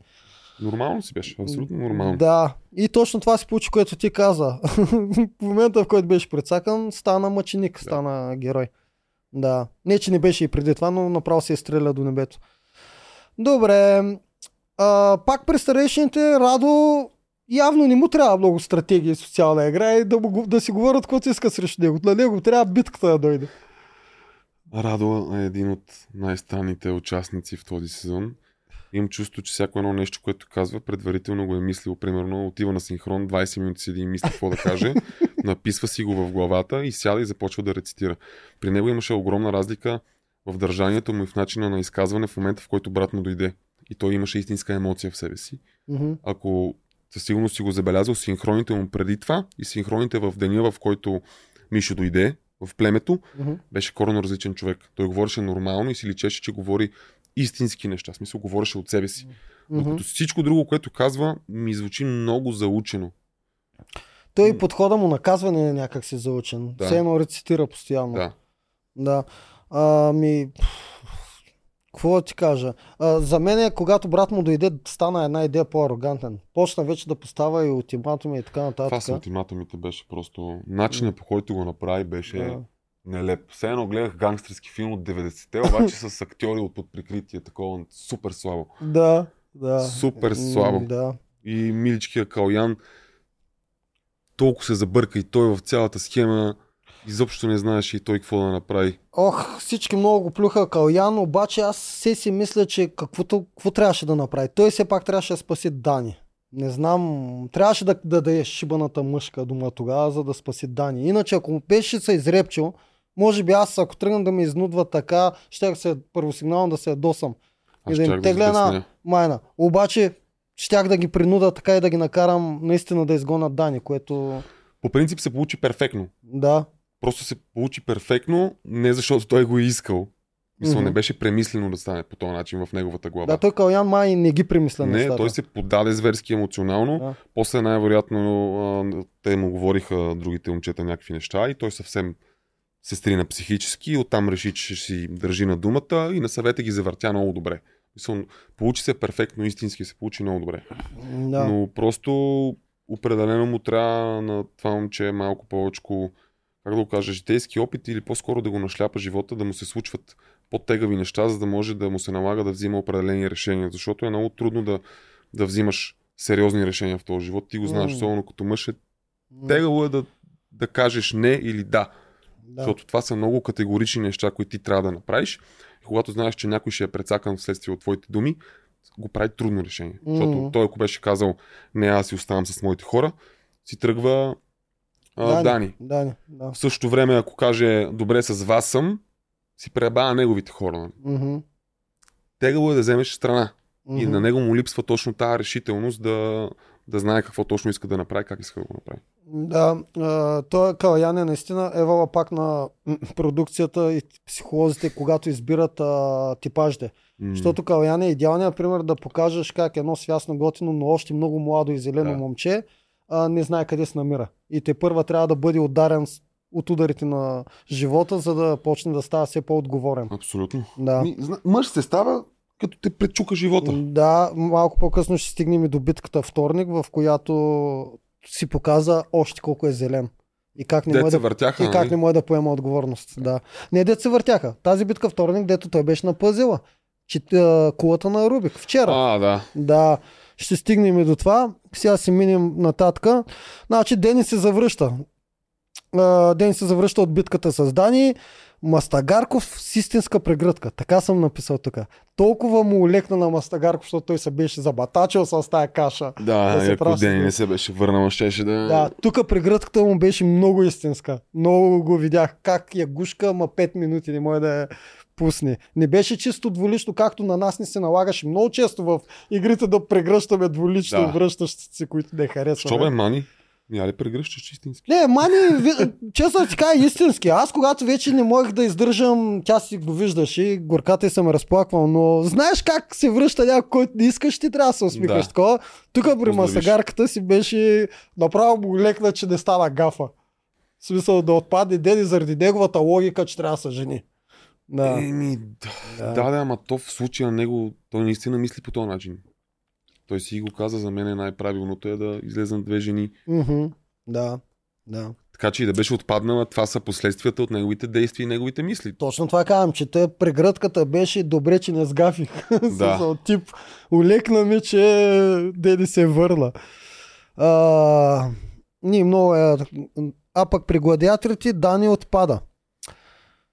Нормално си беше. Абсолютно нормално. Да, и точно това се получи, което ти каза. в момента, в който беше прецакан, стана мъченик, Да. стана герой. Да, не че не беше и преди това, но направо се изстреля до небето. Добре, а, пак при старейшините Радо явно не му трябва много стратегия и социална игра и да, му, да си говорят каквото иска срещу него. На него трябва битката да дойде. Радо е един от най-странните участници в този сезон. Имам чувство, че всяко едно нещо, което казва, предварително го е мислил. Примерно, отива на синхрон, 20 минути седи и мисли какво да каже, написва си го в главата и сяда и започва да рецитира. При него имаше огромна разлика в държанието му и в начина на изказване в момента, в който брат му дойде. И той имаше истинска емоция в себе си. Мгм. Ако със сигурност си го забелязал, синхроните му преди това и синхроните в деня, в който Мишо дойде в племето, Мгм. беше коренно различен човек. Той говореше нормално и си личеше, че говори истински неща. В смисъл, говореше от себе си. Мгм. Докато всичко друго, което казва, ми звучи много заучено. Той и подхода му наказване е някак си заучен. Да. Все едно рецитира постоянно. Да. Да. Ами, какво ти кажа? А, за мен е, когато брат му дойде, стана една идея по-арогантен. Почна вече да поставя и ултиматуми и така Това нататък. с ултиматумите беше просто... Начинът по който го направи беше Да. нелеп. Все едно гледах гангстерски филм от 90-те, обаче с актьори от под прикритие, такова супер слабо. Да, да. Супер слабо. Да. И миличкия Калян толкова се забърка и той в цялата схема изобщо не знаеше и той какво да направи. Ох, всички много го плюха Калян, обаче аз се си мисля, че каквото, какво трябваше да направи. Той все пак трябваше да спаси Дани. Не знам, трябваше да, да даде шибаната мъжка дума тогава, за да спаси Дани. Иначе ако му беше се изрепчил, може би аз, ако тръгна да ме изнудва така, ще се първосигнално да се ядосам. И да им тегля една майна. Обаче, щях да ги принуда така и да ги накарам наистина да изгонят Дани, което По принцип се получи перфектно. да. Просто се получи перфектно, не защото той го е искал. Мисля, Мгм. не беше премислено да стане по този начин в неговата глава. Да, той Калян май не ги премисля не, нещата. той се подаде зверски емоционално. Да. После най-вероятно те му говориха другите момчета някакви неща и той съвсем се стрина психически и оттам реши, че ще си държи на думата и на съвета ги завъртя много добре. Мисъл, получи се перфектно, истински се получи много добре. Да. Но просто определено му трябва на това момче малко повече, как да го кажа, житейски опит или по-скоро да го нашляпа живота, да му се случват по-тегави неща, за да може да му се налага да взима определени решения. Защото е много трудно да, да взимаш сериозни решения в този живот. Ти го знаеш, особено като мъж е тегаво е да, да кажеш не или да. Да. Защото това са много категорични неща, които ти трябва да направиш. И когато знаеш, че някой ще е прецакан вследствие от твоите думи, го прави трудно решение. Мгм. Защото той, ако беше казал, не, аз си оставам с моите хора, си тръгва а, Дани. Дани, да. В същото време, ако каже, добре, с вас съм, си пребава неговите хора. Мгм. Тегаво е да вземеш страна. И Мгм. на него му липсва точно тази решителност да, да знае какво точно иска да направи, как иска да го направи. Да, той Калян е наистина евала пак на продукцията и психолозите, когато избират а, типажите. Защото Калян е идеалният пример да покажеш как едно свясно готино, но още много младо и зелено Да. момче а, не знае къде се намира. И те първа трябва да бъде ударен от ударите на живота, за да почне да става все по-отговорен. Абсолютно. Да. Ми, зна- мъж се става, като те пречука живота. Да, малко по-късно ще стигнем и до битката вторник, в която си показа още колко е зелен. И как не, може да, въртяха, и как нали? не може да поема отговорност. Да. Не, дет се въртяха. Тази битка вторник, дето той беше на пъзела. Че, а, кулата на Рубик. Вчера. А, да. Да, ще стигнем и до това. Сега си минем нататък. Значи Дени се завръща. А, Дени се завръща от битката с Дани. Мастагарков с истинска прегръдка. Така съм написал тук. Толкова му улекна на Мастагарков, защото той се беше забатачил с тая каша. Да, Да се ако Дени не се беше върнал, щеше да... Да, тук прегръдката му беше много истинска. Много го видях как я гушка, ама 5 минути не може да я пусне. Не беше чисто дволично, както на нас не се налагаше много често в игрите да прегръщаме дволично Да. връщащите които не харесваме. Що бе, мани? Я ли прегръщаш истински? Не, мани, честно ти кажа, истински. Аз когато вече не можех да издържам, тя си го виждаш и горката и съм разплаквал, но знаеш как се връща някой, който не искаш, ти трябва да се усмихаш Да. такова. Тук при масагарката си беше направо му лекна, че не стана гафа. В смисъл да отпадне Дени заради неговата логика, че трябва да са жени. Да. Еми, да. Да. да, да, ама то в случая на него, той наистина мисли по този начин. Той си го каза, за мен е най-правилното е да излезнат две жени. Мгм. Да. Да. Така че и да беше отпаднала, това са последствията от неговите действия и неговите мисли. Точно това казвам, че те прегръдката беше добре, че не сгафих. Да. С тип, улекна ми, че Дени се върна. А, ние много е... А пък при гладиаторите Дани отпада.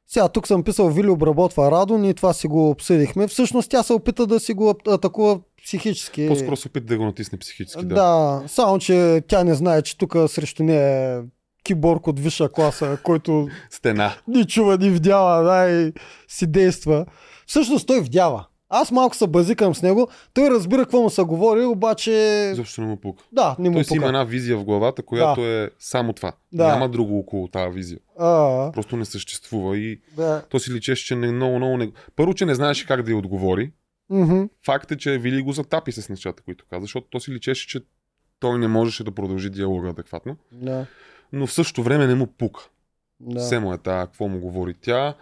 Сега тук съм писал Вили обработва Радо, ние това си го обсъдихме. Всъщност тя се опита да си го атакува психически. По-скоро се опита да го натисне психически. Да. Да, само че тя не знае, че тук срещу нея е киборг от висша класа, който Стена. ни чува, ни вдява, да, и си действа. Всъщност той вдява. Аз малко се базикам с него. Той разбира какво му се говори, обаче... Защо не му пука? Да, не му Той си има пука. една визия в главата, която е само това. Да. Няма друго около тази визия. А, Просто не съществува и да. то си личеше, че не, много, много не... Първо, че не знаеше как да й отговори. Мгм. Факт е, че Вили го затапи с нещата, които каза, защото то си личеше, че той не можеше да продължи диалога адекватно. Да. Но в същото време не му пука. Да. Да. Все му е тая, какво му говори тя,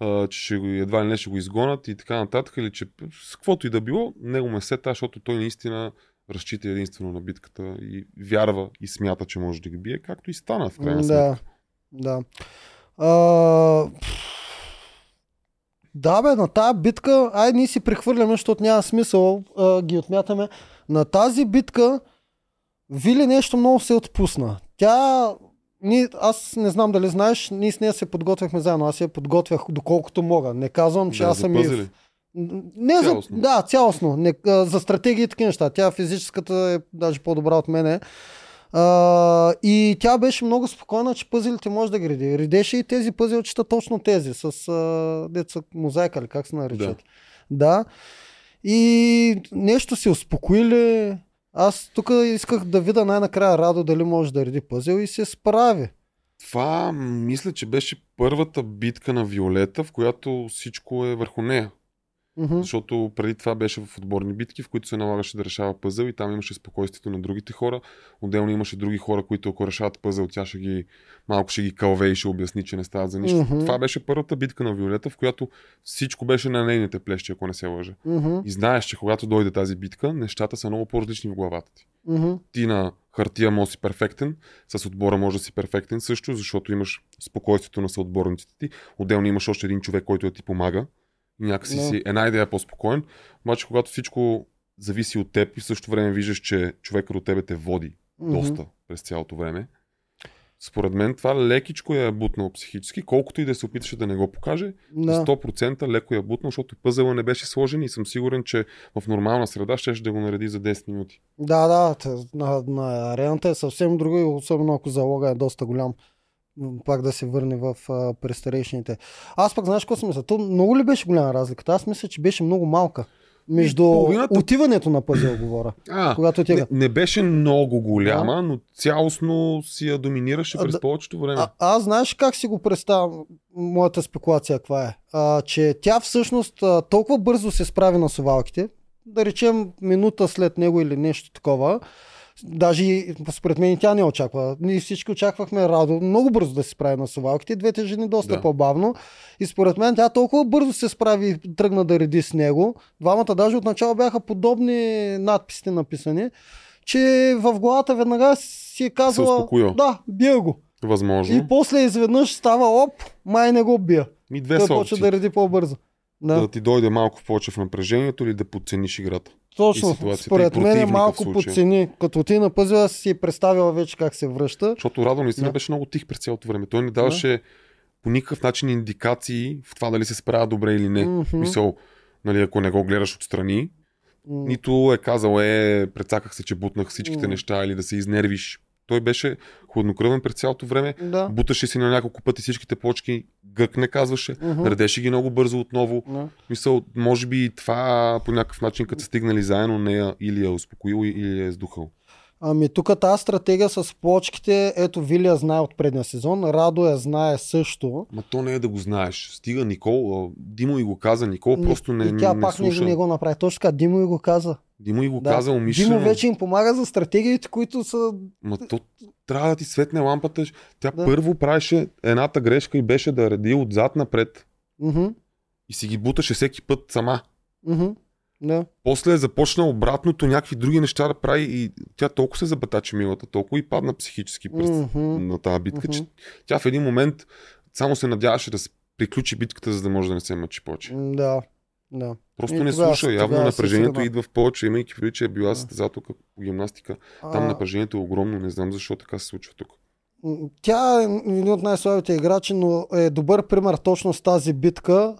а, че ще едва ли не ще го изгонят и така нататък, или че с каквото и да било, него ме сета, защото той наистина разчита единствено на битката и вярва и смята, че може да ги бие, както и стана в крайна Да. сметка. Да. А, да, бе, на тази битка, ай, ние си прехвърляме, защото няма смисъл, а, ги отмятаме. На тази битка Вили нещо много се отпусна. Тя, ние, аз не знам дали знаеш, ние с нея се подготвяхме заедно. Аз я подготвях доколкото мога. Не казвам, че Да, аз съм и... Не Цялостно. за... Да, цялостно. Не, а, за стратегии и такива неща. Тя физическата е даже по-добра от мене. А, и тя беше много спокойна, че пъзелите може да ги реди. Редеше и тези пъзелчета, точно тези, с а, деца мозайка или как се наричат. Да. да. И нещо се успокоили. Аз тук исках да видя най-накрая Радо дали може да реди пъзел и се справи. Това мисля, че беше първата битка на Виолета, в която всичко е върху нея. Мгм. Защото преди това беше в отборни битки, в които се налагаше да решава пъзъл и там имаше спокойствието на другите хора. Отделно имаше други хора, които ако решават пъзъл, тя ще ги малко ще ги кълве и ще обясни, че не стават за нищо. Мгм. Това беше първата битка на Виолета, в която всичко беше на нейните плещи, ако не се лъжа. Мгм. И знаеш, че когато дойде тази битка, нещата са много по-различни в главата ти. Мгм. Ти на хартия може да си перфектен, с отбора може да си перфектен също, защото имаш спокойствието на съотборниците ти. Отделно имаш още един човек, който да ти помага. Някакси Да. си една идея по-спокоен. Обаче, когато всичко зависи от теб и в същото време виждаш, че човекът от тебе те води Мгм. доста през цялото време. Според мен това лекичко я е бутнал психически, колкото и да се опиташе да не го покаже, Да. 100% леко я бутнал, защото пъзела не беше сложен и съм сигурен, че в нормална среда ще да го нареди за 10 минути. Да, да, на, на арената е съвсем друго и особено ако залога е доста голям. Пак да се върне в а, престаречните. Аз пък знаеш какво си мисля? То много ли беше голяма разликата? Аз мисля, че беше много малка. Между половината- отиването на пъзел говоря. А, Когато не, не беше много голяма, но цялостно си я доминираше А, през да- повечето време. А, аз знаеш как си го представям, моята спекулация каква е? А, че тя всъщност а, толкова бързо се справи на совалките, да речем минута след него или нещо такова, даже и според мен и тя не очаква. Ние всички очаквахме Радо много бързо да се справи на совалките, двете жени доста Да. по-бавно. И според мен тя толкова бързо се справи и тръгна да реди с него. Двамата даже отначало бяха подобни надписите написани, че в главата веднага си е казала, да, бия го. Възможно. И после изведнъж става оп, май не го бия. И две Той почва да реди по-бързо. Да, Да ти дойде малко повече в напрежението или да подцениш играта. Точно. Според мен е малко подцени. Като ти на пъзела си представила вече как се връща. Защото Радо наистина Да. беше много тих през цялото време. Той не даваше по никакъв начин индикации в това дали се справя добре или не. Мгм. Мисъл, нали, ако не го гледаш отстрани, М, нито е казал, е, прецаках се, че бутнах всичките М. неща или да се изнервиш. Той беше хладнокръвен през цялото време. Да. Буташе си на няколко пъти всичките почки, гък не казваше, Мгм. редеше ги много бързо отново. Да. Мисъл, може би и това по някакъв начин, като са стигнали заедно, нея или я е успокоил, или я е сдухал. Ами тук тази стратегия с плочките, ето Вилия знае от предния сезон, Радо я знае също. Ма то не е да го знаеш. Стига Никол, Димо и го каза, Никол Ни- просто не, и тя не пак не, слуша. не го направи. Точно така, Димо и го каза. Димо и го Да. каза умишлено. Димо вече им помага за стратегиите, които са... Ма то трябва да ти светне лампата. Тя Да. първо правеше едната грешка и беше да реди отзад напред. Мгм, И си ги буташе всеки път сама. мгм, Да. После е започна обратното, някакви други неща да прави и тя толкова се забатачи милата, толкова и падна психически през Мгм. на тази битка, че Мгм. тя в един момент само се надяваше да с- приключи битката, за да може да не се мъчи повече. Да. Да. Просто И не тогава- слуша. Явно тогава се напрежението идва в повече, имайки предвид, че е била Да. състезателка по гимнастика. Там А, напрежението е огромно, не знам защо така се случва тук. Тя е един от най-слабите играчи, но е добър пример точно с тази битка.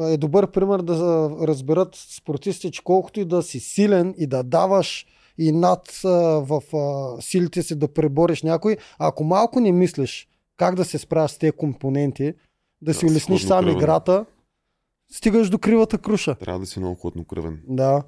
Е добър пример да разберат спортистите, че колкото и да си силен и да даваш и над в силите си да пребориш някой, ако малко не мислиш как да се справиш с тези компоненти, да си Да, улесниш сам играта, стигаш до кривата круша. Трябва да си много хладнокръвен. Да.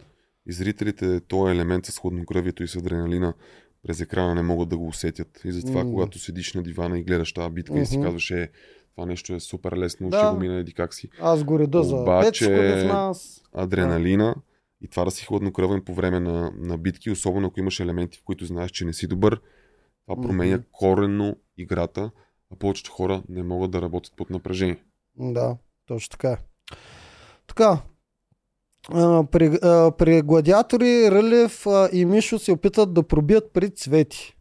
И зрителите този елемент с хладнокръвието и с адреналина през екрана не могат да го усетят. И затова, М. когато седиш на дивана и гледаш тази битка и си казваш, е, това нещо е супер лесно, Да. ще го мина еди как си. Аз го реда за Обаче- 5 секунди в нас. Адреналина и това да си хладнокръвен по време на, на битки, особено ако имаш елементи, в които знаеш, че не си добър, това променя коренно играта, а повечето хора не могат да работят под напрежение. Да, точно така е. Така. А, при, а, при гладиатори Рълев а, и Мишо се опитат да пробият при цвети.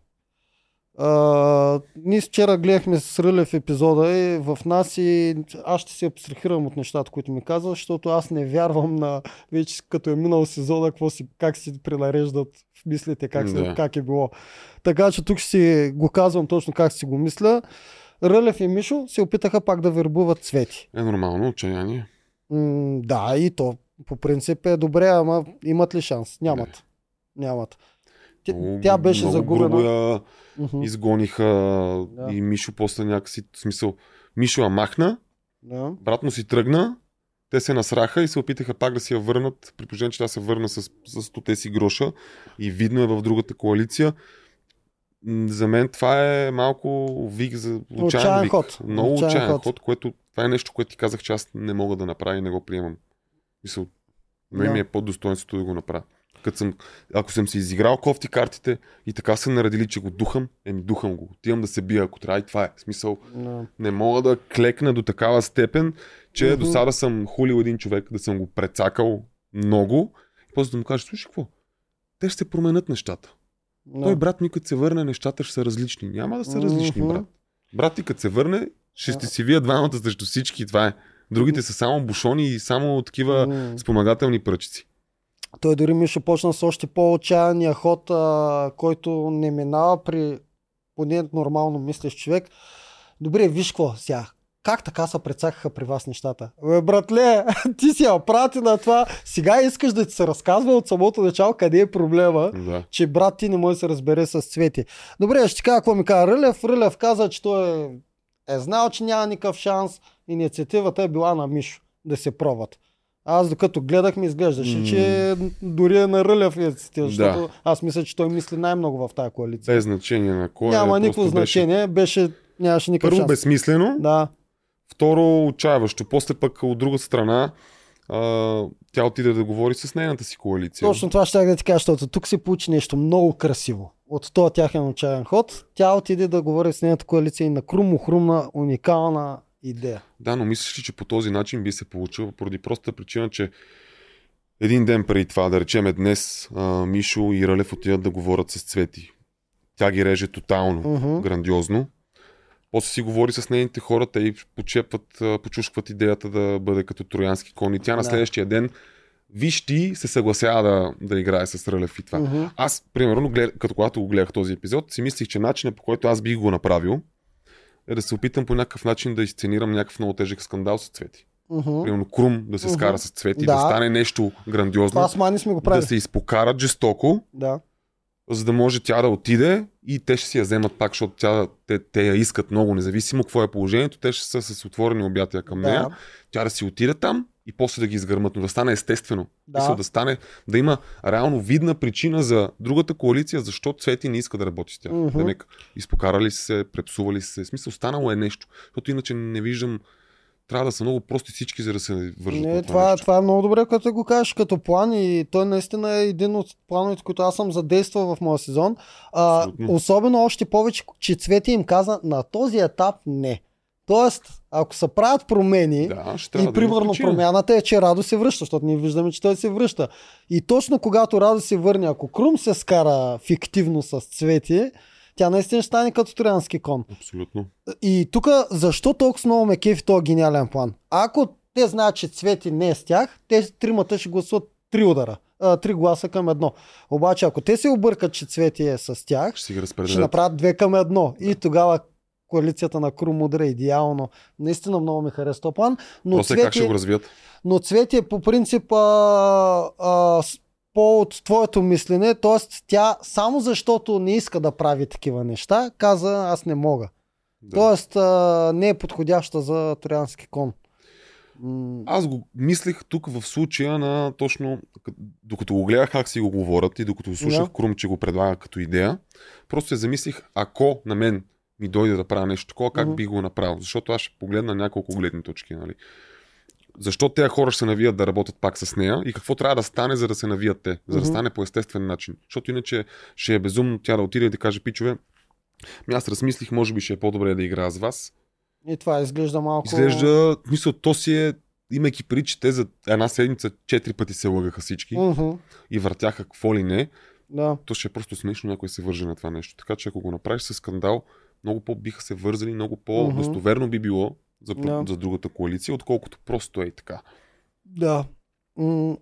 А, ние вчера гледахме с Рълев епизода и в нас и аз ще се абстрахирам от нещата, които ми казва, защото аз не вярвам на вече като е минал сезона, какво си, как си пренареждат в мислите, как, Да. как е било. Така че тук си го казвам точно как си го мисля. Рълев и Мишо се опитаха пак да вербуват цвети. Е нормално, отчаяние. М, да, и то по принцип е добре, ама имат ли шанс? Нямат. Нямат. Тя, Много- тя беше много загубена. грубо я Мгм, изгониха Да. и Мишо после някакси, в смисъл, Мишо я махна, да. брат му си тръгна, те се насраха и се опитаха пак да си я върнат, при положение, че тя се върна с, с 100 си гроша и видно е в другата коалиция. за мен това е малко вик за Отчаян вик. ход. Много Отчаян отчаян ход. ход. което това е нещо, което ти казах, че аз не мога да направя и не го приемам. Мисъл, мен Да. ми е под достоинството да го направя. Като съм, ако съм си изиграл кофти картите и така са наредили, че го духам, еми духам го. Отивам да се бия, ако трябва и това е. В смисъл, Да. не мога да клекна до такава степен, че Мгм. до сега съм хулил един човек, да съм го прецакал много, и после да му кажа, слушай, какво? Те ще се променят нещата. Да. Той брат ми, като се върне, нещата ще са различни. Няма да са различни, Мгм. брат. Брат ти, като се върне, ще сте си вие двамата срещу всички. Това е. Другите са само бушони и само такива М. спомагателни пръчици. Той дори ми ще почна с още по-отчаяния ход, а, който не минава при поне нормално мислещ човек. Добре, виж какво сега. Как така се прецакаха при вас нещата? Бе, братле, ти си я прати на това. Сега искаш да ти се разказва от самото начало къде е проблема, Да. че брат ти не може да се разбере с цвети. Добре, ще кажа какво ми каза Рълев. Рълев каза, че той е, е знал, че няма никакъв шанс. Инициативата е била на Мишо да се пробват. Аз докато гледах ми изглеждаше, М. че дори е на Рълев инициатива, Да. защото аз мисля, че той мисли най-много в тази коалиция. Без значение на кой. Няма е, никакво значение, беше, нямаше Беше, никакъв първо шанс. безсмислено, Да, второ отчаяващо. После пък от друга страна а, тя отиде да говори с нейната си коалиция. точно това ще да ти кажа, защото тук се получи нещо много красиво. От този тяхен отчаян ход, тя отиде да говори с нейната коалиция и на Крум хрумна уникална идея. Да, но мислиш ли, че по този начин би се получил поради простата причина, че един ден преди това, да речеме днес, а, Мишо и Ралев отидат да говорят с Цвети. Тя ги реже тотално, Мгм. грандиозно. После си говори с нейните хора, те и почепват, почушкват идеята да бъде като троянски кон. И тя на следващия ден, виж ти, се съгласява да, да играе с Ралев и това. Мгм. Аз, примерно, глед, като когато го гледах този епизод, си мислих, че начинът по който аз бих го направил е да се опитам по някакъв начин да изценирам някакъв много тежък скандал с Цвети. Мгм. Примерно Крум да се Мгм. скара с Цвети, Да. да. стане нещо грандиозно, Това с Мани сме го да правили. се изпокарат жестоко, Да. За да може тя да отиде и те ще си я вземат пак, защото тя, те, те я искат много, независимо какво е положението, те ще са с отворени обятия към нея. Да. Тя да си отиде там и после да ги изгърмат, но да стане естествено. Да. Мисля, да стане, да има реално видна причина за другата коалиция, защо Цвети не иска да работи с тях. Да нека изпокарали се, препсували се. Смисъл, станало е нещо. Защото иначе не виждам. Трябва да са много прости всички, за да се вържат. Не, на това, нещо. това е много добре, като го кажеш като план и той наистина е един от плановете, които аз съм задействал в моя сезон. А, Абсолютно. особено още повече, че Цвети им каза на този етап не. Тоест, ако се правят промени, Да, и да примерно промяната е, че Радо се връща, защото ние виждаме, че той се връща. И точно когато Радо се върне, ако Крум се скара фиктивно с Цвети, тя наистина ще стане като троянски кон. Абсолютно. И тук защо толкова много ме кефи този гениален план? Ако те знаят, че Цвети не е с тях, те тримата ще гласуват три удара. А, три гласа към едно. Обаче, ако те се объркат, че Цвети е с тях, Ще ще направят две към едно. И тогава коалицията на Крум удара идеално. Наистина много ми харесва този план. Но После как ще Цвети, го развият? но Цвети е по принцип а, а, с- по от твоето мислене, т.е. тя само защото не иска да прави такива неща, каза аз не мога. Да. Тоест а, не е подходяща за троянски кон. Аз го мислех тук в случая на точно, докато го гледах как си го говорят и докато слушах Да. Крум, че го предлага като идея, просто се замислих, ако на мен ми дойде да правя нещо такова, как Мгм. би го направил. Защото аз ще погледна няколко гледни точки. Нали? Защо тези хора ще се навият да работят пак с нея и какво трябва да стане, за да се навият те, за да Мгм. стане по естествен начин. Защото иначе ще е безумно тя да отиде и да каже, пичове, ми аз размислих, може би ще е по-добре да играя с вас. И това изглежда малко... Изглежда, мисъл, то си е, имайки преди, че те за една седмица четири пъти се лъгаха всички Мгм, и въртяха какво ли не, да. то ще е просто смешно някой се върже на това нещо. Така че ако го направиш с скандал, много по-биха се вързали, много по-достоверно би било за, Да. за другата коалиция, отколкото просто е и така. Да. М,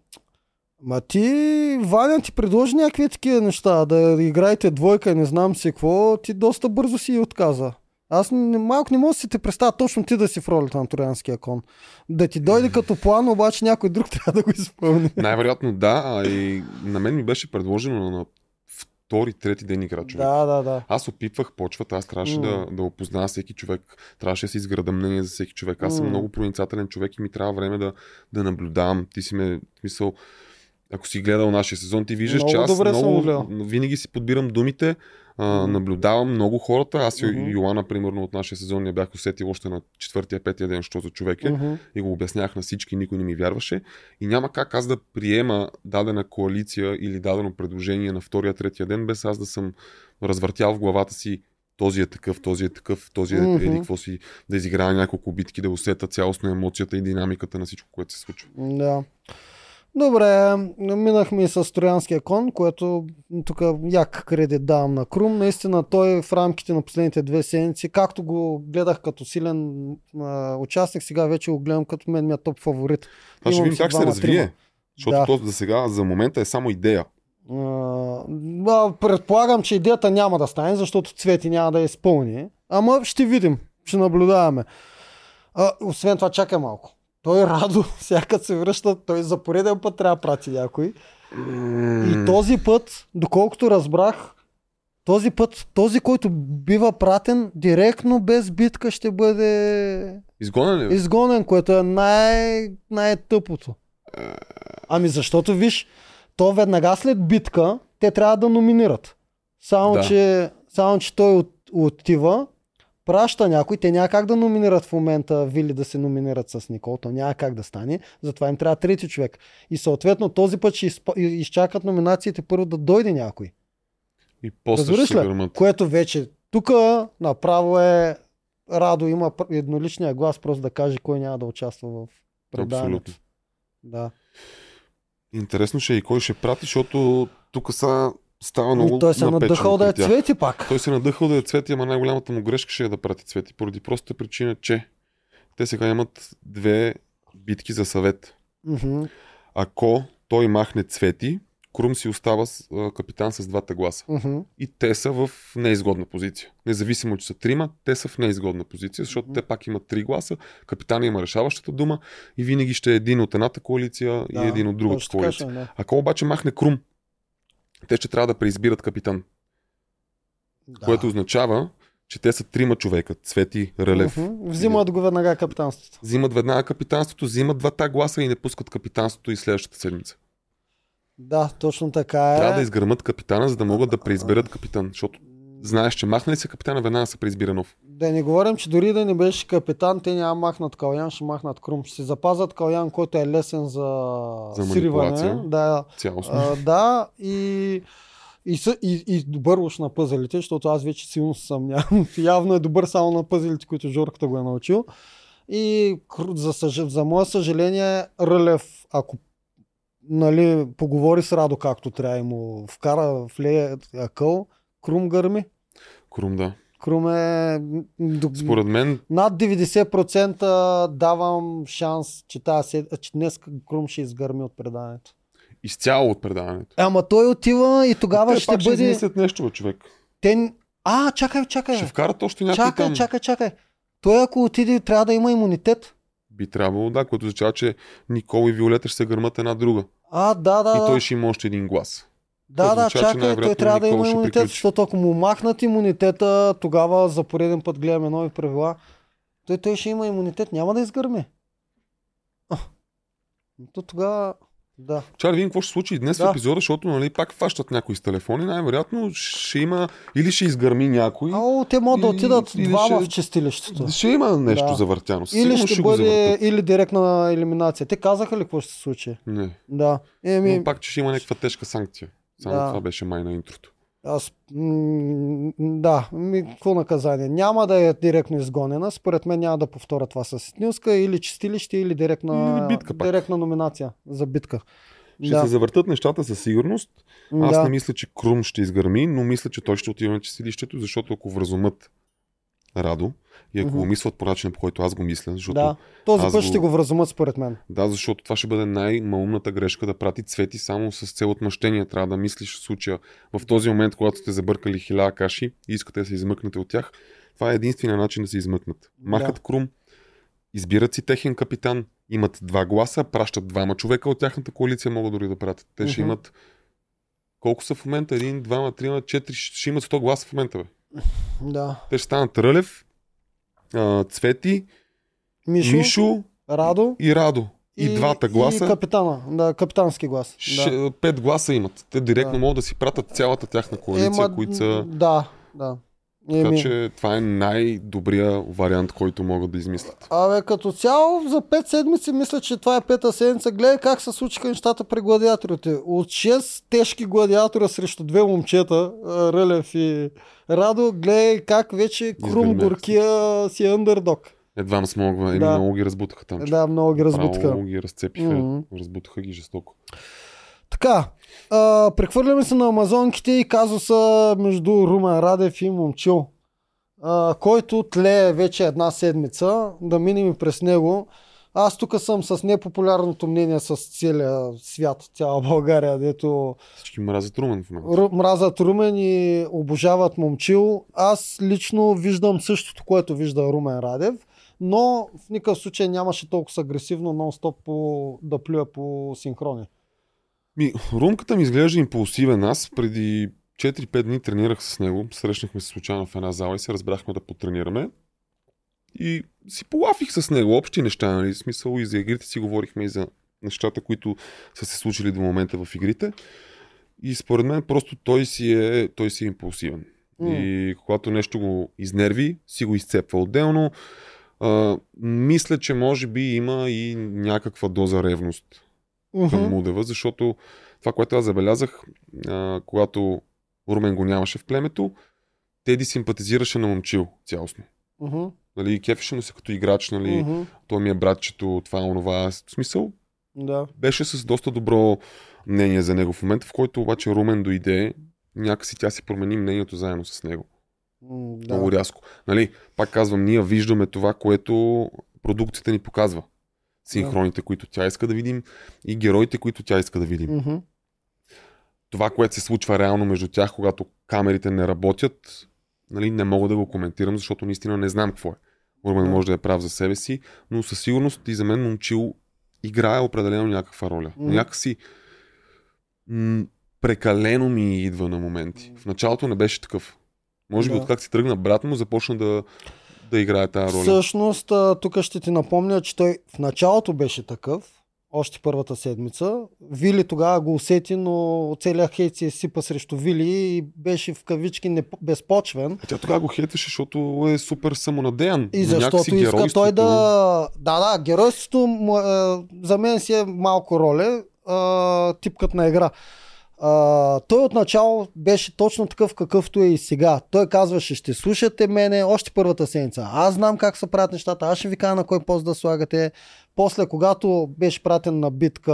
Ма ти, Ваня, ти предложи някакви такива неща, да играете двойка и не знам си какво, ти доста бързо си отказа. Аз не, малко не мога да си те представя точно ти да си в ролята на Троянския кон. Да ти дойде като план, обаче някой друг трябва да го изпълни. Най-вероятно да, а и на мен ми беше предложено на втори, трети ден игра човек. Да, да, да. Аз опитвах почвата, аз трябваше М. да, да опозная всеки човек, трябваше да си изграда мнение за всеки човек. Аз съм М. много проницателен човек и ми трябва време да, да наблюдавам. Ти си ме, в смисъл, ако си гледал нашия сезон, ти виждаш, Много че аз съм много, винаги си подбирам думите, а, наблюдавам много хората. Аз и Мгм. Йоана, примерно, от нашия сезон не бях усетил още на четвъртия, петия ден, що за човек е. Мгм. И го обяснях на всички, никой не ми вярваше. И няма как аз да приема дадена коалиция или дадено предложение на втория, третия ден, без аз да съм развъртял в главата си този е такъв, този е такъв, този е Мгм. еди какво си, да изиграя няколко битки, да усета цялостно емоцията и динамиката на всичко, което се случва. Да. Добре, минахме и с Троянския кон, което тук як кредит давам на Крум. Наистина той в рамките на последните две седмици, както го гледах като силен а, участник, сега вече го гледам като мен ми е топ фаворит. Това ще видим как ще се развие. Защото Да. то за сега, за момента е само идея. А, предполагам, че идеята няма да стане, защото Цвети няма да я изпълни. Ама ще видим, ще наблюдаваме. А, освен това, чакай малко. Той Радо, всяка се връща, той за пореден път трябва да прати някой. И този път, доколкото разбрах, този път, този, който бива пратен, директно без битка ще бъде Изгонен ли? бе? изгонен, което е най- най-тъпото. Ами защото, виж, то веднага след битка, те трябва да номинират. Само, Да. че, само че той от, отива, праща някой, те няма как да номинират в момента Вили да се номинират с Никол, то няма как да стане, затова им трябва трети човек. И съответно този път ще изчакат номинациите първо да дойде някой. И после ще Разбираш се ли? Което вече тук направо е Радо има едноличния глас просто да каже кой няма да участва в предаването. Да. Интересно ще е и кой ще прати, защото тук са става много Ами той се надъхал да е цвети пак. Той се надъхал да е цвети, ама най-голямата му грешка ще е да прати цвети, поради простата причина, че те сега имат две битки за съвет. Мгм. Ако той махне цвети, Крум си остава с, а, капитан с двата гласа. Мгм. И те са в неизгодна позиция. Независимо, че са трима, те са в неизгодна позиция, защото те пак имат три гласа, капитана има решаващата дума и винаги ще е един от едната коалиция Да, и един от другата коалиция. ще е, да. Ако обаче махне Крум, те ще трябва да преизбират капитан, Да. което означава, че те са трима човека. Цвети, Релев. Мгм. Взимат го веднага капитанството. Взимат веднага капитанството, взимат двата гласа и не пускат капитанството и следващата седмица. Да, точно така е. Трябва да изгърмат капитана, за да могат да преизберат капитан. Защото знаеш, че махне ли се капитана, веднага се преизбира нов. Да не говорим, че дори да не беше капитан, те няма махнат Калян, ще махнат Крум. Ще си запазят Калян, който е лесен за, За сриване. Да, Цялостно. а, да, и, и, и, и добър уж на пъзелите, защото аз вече силно се съмнявам. Явно е добър само на пъзелите, които Жорката го е научил. И за, съж... за мое съжаление, Рълев, ако нали, поговори с Радо както трябва и му вкара в лея акъл, Крум гърми. Крум, да. Крум е Според мен, над 90% давам шанс, че, тази, че днес Крум ще изгърми от предаването. изцяло от предаването. Ама той отива и тогава те ще пак ще бъде... измислят нещо, бе, човек. Те... А, чакай, чакай. Ще вкарат още някой Чакай, там. чакай, чакай. Той ако отиде, трябва да има имунитет. Би трябвало, да, което означава, че Никол и Виолета ще се гърмат една друга. А, да, да. и да. той ще има още един глас. Да, да, означава, чакай, той трябва да има ще имунитет, защото ако му махнат имунитета, тогава за пореден път гледаме нови правила. Той, той ще има имунитет, няма да изгърми. А, то тогава, да. Да видим какво ще случи днес Да. в епизода, защото нали, пак фащат някои с телефони. Най-вероятно ще има или ще изгърми някой, Ало, те могат да отидат или двама ще- в чистилището. ще има нещо Да. завъртяно. Или ще го бъде, или директна елиминация. Те казаха ли какво ще се случи? Не. Да. Еми, Но пак, че ще има някаква тежка санкция. Само Да. това беше май на интрото. аз, м- да, ми, какво наказание? Няма да е директно изгонена. Според мен няма да повторя това с Снилска или чистилище, или директна, Или битка пак. директна номинация за битка. Ще да. се завъртат нещата със сигурност. Аз да. не мисля, че Крум ще изгърми, но мисля, че той ще отиде на чистилището, защото ако вразумат Радо и ако Мгм. го мислят по начина, по който аз го мисля, защото да. Този път го- ще го вразумат според мен. Да, защото това ще бъде най-малумната грешка да прати цвети само с цел отмъщение. Трябва да мислиш в случая. В този момент, когато сте забъркали хиляда каши и искате да се измъкнете от тях, това е единствения начин да се измъкнат. Махат Да. крум, избират си техен капитан, имат два гласа, пращат двама човека от тяхната коалиция, могат дори да пратят. Те ще Мгм. имат колко са в момента? Един, двама, трима, четири, ще имат 100 гласа в момента. Бе. Да. Те ще станат Рълев, а, Цвети, Мишо, Мишо Радо и Радо. И двата гласа? И капитана, да, капитански глас. Ше, да. Пет гласа имат. Те директно Да. могат да си пратят цялата тяхна коалиция, Ема, които са... Да, да. Така Еми, че това е най-добрия вариант, който могат да измислят. Абе, като цяло за 5 седмици мисля, че това е пета седмица. Гледай как се случиха нещата при гладиаторите. От 6 тежки гладиатора срещу две момчета, Рълев и Радо, гледай как вече Крум Горкия си е андердог. Едва не смогва. Еми, Да. много ги разбутаха там. Да, много ги разбутаха. Много ги разцепиха. Мгм. Разбутаха ги жестоко. Така, а, прехвърляме се на Амазонките и казуса между Румен Радев и Момчил, а, който тлее вече една седмица, да минем и през него. Аз тук съм с непопулярното мнение с целия свят, цяла България, дето Всички мразят Румен в момента. ру- мразят Румен и обожават Момчил. Аз лично виждам същото, което вижда Румен Радев, но в никакъв случай нямаше толкова агресивно нон-стоп по, да плюя по синхрони. Ми, румката ми изглежда импулсивен. Аз преди 4-5 дни тренирах с него. Срещнахме се случайно в една зала и се разбрахме да потренираме. И си полафих с него общи неща, нали? В смисъл и за игрите си говорихме и за нещата, които са се случили до момента в игрите. И според мен просто той си е, той си е импулсивен. М. И когато нещо го изнерви, си го изцепва отделно. А, мисля, че може би има и някаква доза ревност към Мгм. Мудева, защото това, което аз забелязах, а, когато Румен го нямаше в племето, Теди симпатизираше на момчил цялостно. Мгм. Нали, кефеше му се като играч, нали, Мгм. той ми е братчето, това, онова. В смисъл, Да. беше с доста добро мнение за него. В момента, в който обаче Румен дойде, някакси тя си промени мнението заедно с него. Да. Много рязко. Нали, пак казвам, ние виждаме това, което продукцията ни показва. Синхроните, които тя иска да видим и героите, които тя иска да видим. Това, което се случва реално между тях, когато камерите не работят, нали, не мога да го коментирам, защото наистина не знам какво е. Румен Да. може да е прав за себе си, но със сигурност и за мен момчил играе определено някаква роля. Мгм. Някакси м- прекалено ми идва на моменти. В началото не беше такъв. Може би Да. от как си тръгна брат му, започна да, да играе тази роля. Всъщност, тук ще ти напомня, че той в началото беше такъв, още първата седмица. Вили тогава го усети, но целият хейт се изсипа срещу Вили и беше в кавички не, безпочвен. А Тя тогава го хейтваше, защото е супер самонадеян. И защото иска той да... Да, да, геройството му, е, за мен си е малко роля, а, типкът на игра. А, той отначало беше точно такъв какъвто е и сега. Той казваше, ще слушате мене още първата седмица. Аз знам как се правят нещата, аз ще ви кажа на кой пост да слагате. После, когато беше пратен на битка,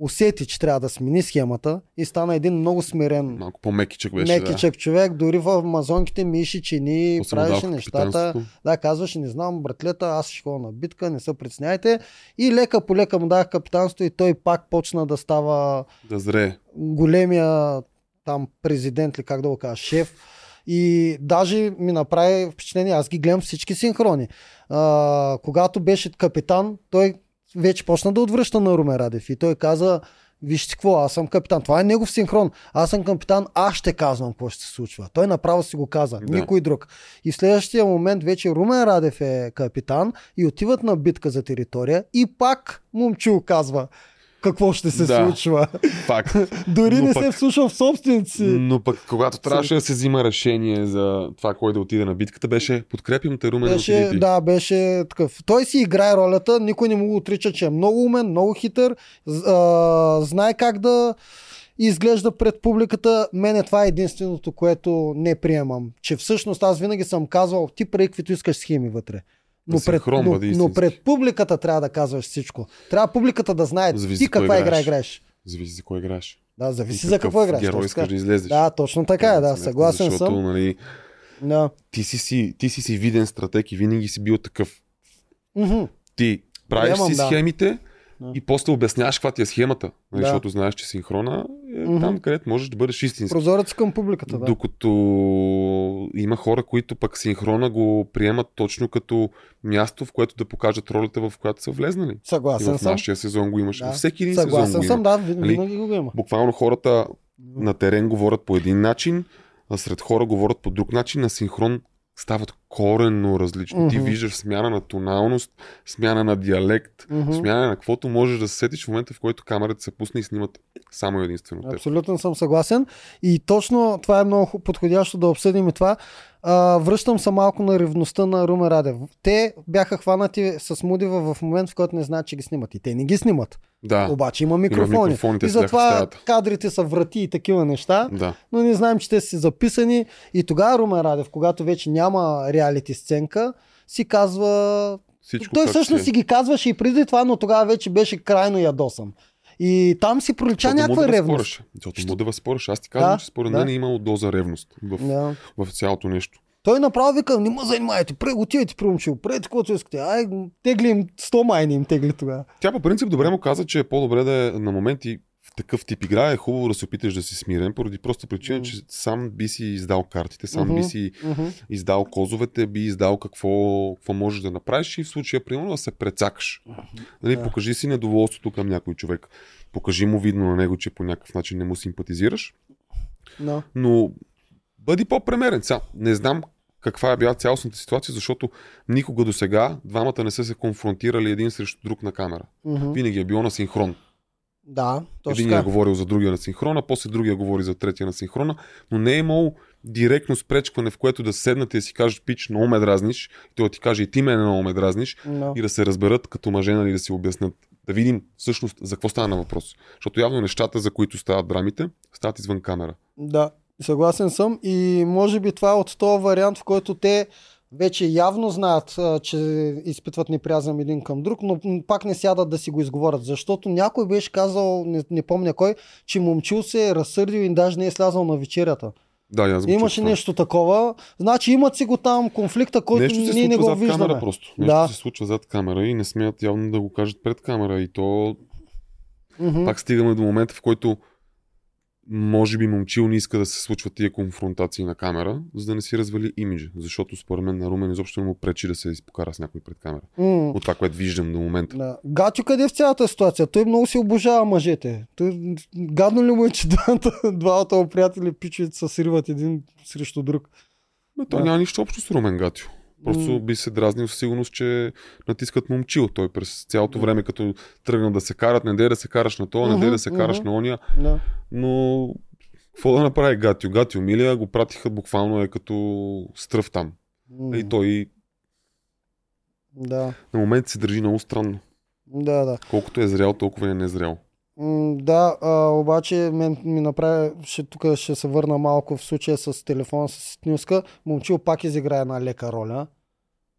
усети, че трябва да смени схемата и стана един много смирен Малко по-мекичък беше. да. мекичък човек. Дори в амазонките чини, После му правеше нещата. Да, казваше, не знам, братлета, аз ще ходя на битка, не се притесняйте. И лека по лека му дах капитанство и той пак почна да става Да зрее. големия там президент ли, как да го кажа, шеф. И даже ми направи впечатление, аз ги гледам всички синхрони. А, когато беше капитан, той вече почна да отвръща на Румен Радев и той каза, вижте какво, аз съм капитан. Това е негов синхрон. Аз съм капитан, аз ще казвам какво ще се случва. Той направо си го каза, Да. никой друг. И в следващия момент вече Румен Радев е капитан и отиват на битка за територия и пак Момчил казва какво ще се Да. случва. Факт. Дори Но не пък- се вслушва в собствените си. Но пък когато трябваше да се взима решение за това кой да отиде на битката, беше подкрепям те, Румен, Беше, ти. да, беше такъв. Той си играе ролята, никой не му го отрича, че е много умен, много хитър, а, знае как да изглежда пред публиката. Мене това е единственото, което не приемам. Че всъщност аз винаги съм казвал, ти прави каквито искаш схеми вътре. Но Да пред, но, но пред публиката трябва да казваш всичко. Трябва публиката да знае Зависи ти каква игра играеш. Зависи за кой играеш. Да, зависи за какво играеш. Герой искаш да излезеш. Да, точно така е, да, Сметка, съгласен защото, съм. Нали, Да. ти, си, си, ти си си виден стратег и винаги си бил такъв. Мгм. Ти правиш Приемам, си да. схемите Да. И после обясняваш каква ти е схемата. Нали, Да. Защото знаеш, че синхрона е Мгм. там, където можеш да бъдеш истински. Прозорец към публиката, да. Докато има хора, които пък синхрона го приемат точно като място, в което да покажат ролята, в която са влезнали. И Съгласен в съм. нашия сезон го имаше. Да. Във всеки един сезон Съгласен го съм, има. да, Нали? винаги го има. Буквално хората на терен говорят по един начин, а сред хора говорят по друг начин, на синхрон стават коренно различно. Ти Мгм. виждаш смяна на тоналност, смяна на диалект, Мгм. смяна на каквото можеш да се сетиш в момента, в който камерата се пусне и снимат само единствено теб. Абсолютно съм съгласен. И точно това е много подходящо да обсъдим и това. А, връщам се малко на ревността на Руме Радев. Те бяха хванати с Мудива в момент, в който не знаят, че ги снимат. И те не ги снимат. Да, Обаче има микрофони. те и затова кадрите са врати и такива неща. да. но не знаем, че те са записани. И тогава Румен Радев, когато вече няма реалити сценка, си казва... Всичко Той всъщност си си е. ги казваше и преди това, но тогава вече беше крайно ядосан. И там си пролича Защото някаква да ревност. Защото му да възпореше. Аз ти казвам, Да, че според да. мен е имало доза ревност в, Да. в цялото нещо. Той направо вика, не ме занимайте, пре, отивайте при момчил, правете каквото искате. Ай, тегли им 100 майни им тегли тогава. Тя по принцип добре му каза, че е по-добре да е на моменти такъв тип игра е хубаво да се опиташ да си смирен, поради проста причина, че сам би си издал картите, сам би Мгм. си Мгм. издал козовете, би издал какво, какво можеш да направиш и в случая, примерно, да се прецакаш. Нали, Да. Покажи си недоволството към някой човек. Покажи му видно на него, че по някакъв начин не му симпатизираш, Да. но бъди по-премерен. Сега, не знам каква е била цялостната ситуация, защото никога до сега двамата не са се конфронтирали един срещу друг на камера. Мгм. Винаги е било на синхрон. Да, точно Един е говорил за другия на синхрона, после другия говори за третия на синхрона, но не е имало директно спречкване, в което да седнат и да си кажеш, пич, много ме дразниш, и той да ти каже, и ти мене много ме дразниш, Да. и да се разберат като мъже, нали, да си обяснат. Да видим всъщност за какво стана въпрос. Защото явно нещата, за които стават драмите, стават извън камера. Да, съгласен съм и може би това е от този вариант, в който те вече явно знаят, че изпитват неприязъм един към друг, но пак не сядат да си го изговорят, защото някой беше казал, не, не помня кой, че момчил се е разсърдил и даже не е слязал на вечерята. Да, аз го Имаше чух нещо такова. Значи имат си го там конфликта, който Нещо ние не го зад виждаме. камера просто. Нещо Да. се случва зад камера и не смеят явно да го кажат пред камера. И то Мгм. пак стигаме до момента, в който може би момчил не иска да се случват тия конфронтации на камера, за да не си развали имиджа. Защото според мен на Румен изобщо не му пречи да се изпокара с някой пред камера. М. От това, което виждам до момента. Да. Гатю къде е в цялата ситуация? Той много си обожава мъжете. Той, гадно ли му е, че двамата, му приятели пичовете се сриват един срещу друг? Но той Да. няма нищо общо с Румен Гатио. Просто би се дразнил със сигурност, че натискат момчил. Той през цялото време, като тръгна да се карат, не дей да се караш на това, не дей да се караш на ония. Да. Но какво да направи Гатио? Гатио Милия го пратиха буквално е като стръв там. М. И той Да. на момент се държи много странно. Да, да. Колкото е зрял, толкова е незрял. М, Да, а, обаче мен ми направи, ще, тук ще се върна малко в случая с телефона с Ситнюска. Момчил пак изигра една лека роля.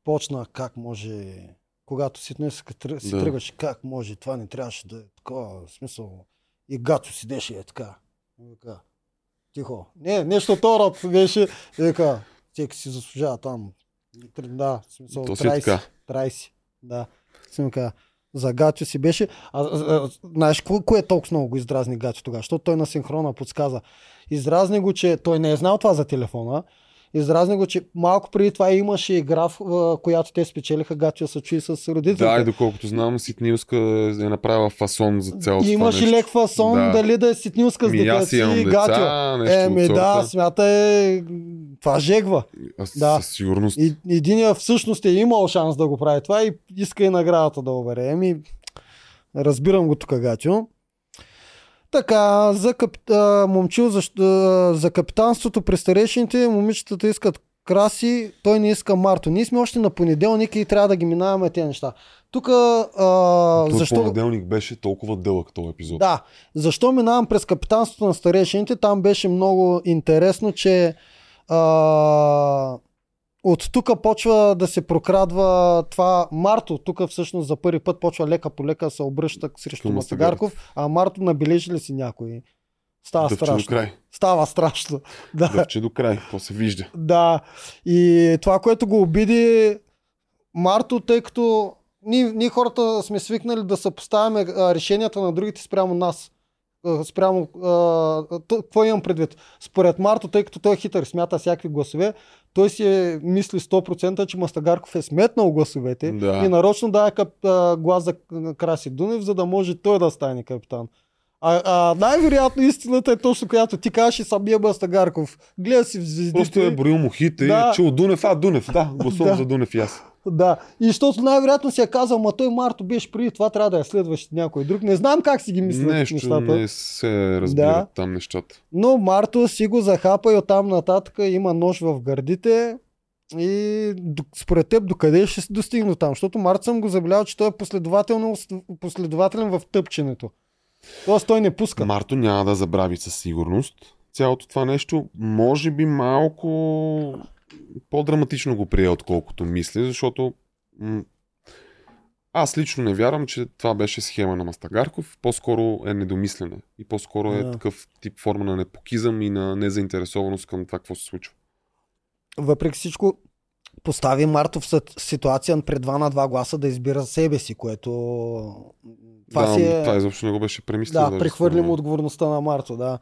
Почна как може, когато Ситнюска си Да. тръгваше, как може, това не трябваше да е такова, в смисъл. И Гато седеше е така. Вика, тихо. Не, нещо второ беше. И Вика, всеки си заслужава там. Да, в смисъл, То си е 30. така. 30. Да. Съм каза, за Гатю си беше. А, а, а, знаеш, кое, кое толкова много го издразни Гатю тогава? Защото той на синхрона подсказа. Издразни го, че той не е знал това за телефона. Издразни го, че малко преди това имаше игра, в която те спечелиха Гатю да се чуи с родителите. Да, и доколкото знам, Ситнилска е направила фасон за цялото имаше лек фасон Да. дали да е ситнилска с Ми, дете аз си и нещо Еми да, сорта. смятай, това жегва. А, Да. Със сигурност. И, единия всъщност е имал шанс да го прави това и иска и наградата да обере. Еми, разбирам го тук, Гатю. Така, за, кап... а, момчил, за, а, за капитанството при старейшините, момичетата искат краси, той не иска Марто. Ние сме още на понеделник и трябва да ги минаваме тези неща. Тук, защо... понеделник беше толкова дълъг този епизод. Да, защо минавам през капитанството на старейшините? Там беше много интересно, че а, от тук почва да се прокрадва това Марто. Тук всъщност за първи път почва лека по лека се обръща срещу Мастагарков, а Марто набележи ли си някой? Става Дъвче до страшно. край. Става страшно. Да. Дъвче до край. То се вижда. Да. И това, което го обиди Марто, тъй като ние, ние хората сме свикнали да съпоставяме решенията на другите спрямо нас. Спрямо, какво имам предвид? Според Марто, тъй като той е хитър, смята всякакви гласове, той си е, мисли 100%, че Мастагарков е сметнал гласовете Да. и нарочно дава кап, а, глас за Краси Дунев, за да може той да стане капитан. А, а най-вероятно истината е точно която ти кажеш и самия Мастагарков. Гледа си в звездите. Просто е броил мухите Да. и е чул Дунев, а Дунев, да, гласувам Да. за Дунев и аз. Да. И защото най-вероятно си е казал, ма той Марто беше преди това, трябва да я следваш някой друг. Не знам как си ги мислят Нещо нещата. не се разбират Да. там нещата. Но Марто си го захапа и оттам нататък има нож в гърдите. И според теб докъде ще се достигне там? Защото Марто съм го забелязал, че той е последователно, последователен в тъпченето. Тоест той не пуска. Марто няма да забрави със сигурност цялото това нещо. Може би малко по-драматично го прие, отколкото мисли, защото м- аз лично не вярвам, че това беше схема на Мастагарков. По-скоро е недомислене. И по-скоро е Да. такъв тип форма на непокизъм и на незаинтересованост към това, какво се случва. Въпреки всичко, постави Марто в съ- ситуация пред 2 на 2 гласа да избира себе си, което... Това да, си е... това изобщо не го беше премислил. Да, прехвърлим отговорността на Марто, да.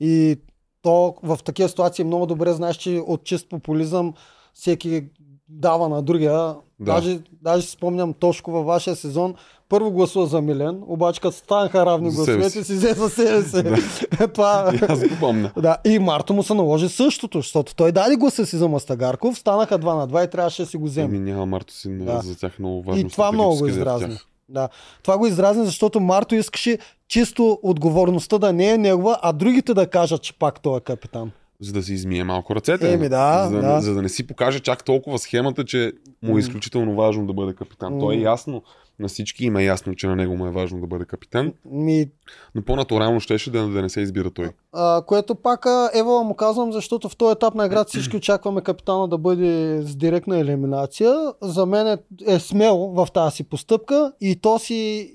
И то в такива ситуации много добре знаеш, че от чист популизъм всеки дава на другия. Да. Даже, даже си спомням Тошко във вашия сезон. Първо гласува за Милен, обаче като станаха равни гласовете си. взе за себе си. Това... И аз го помня. Да, и Марто му се наложи същото, защото той даде гласа си за Мастагарков, станаха 2 на 2 и трябваше да си го вземе. Ами няма Марто си Да. за тях много важно. И това много го е издразни. Да. Това го издразни, защото Марто искаше чисто отговорността да не е негова, а другите да кажат, че пак той е капитан. За да си измие малко ръцете. Еми да, за, да. за да не си покаже чак толкова схемата, че му е изключително важно да бъде капитан. М. То е ясно. На всички им е ясно, че на него му е важно да бъде капитан, Ми, но по-натурално щеше да, да не се избира той. а, което пак Ева му казвам, защото в този етап на играта всички очакваме капитана да бъде с директна елиминация. За мен е, е смело в тази си постъпка и то си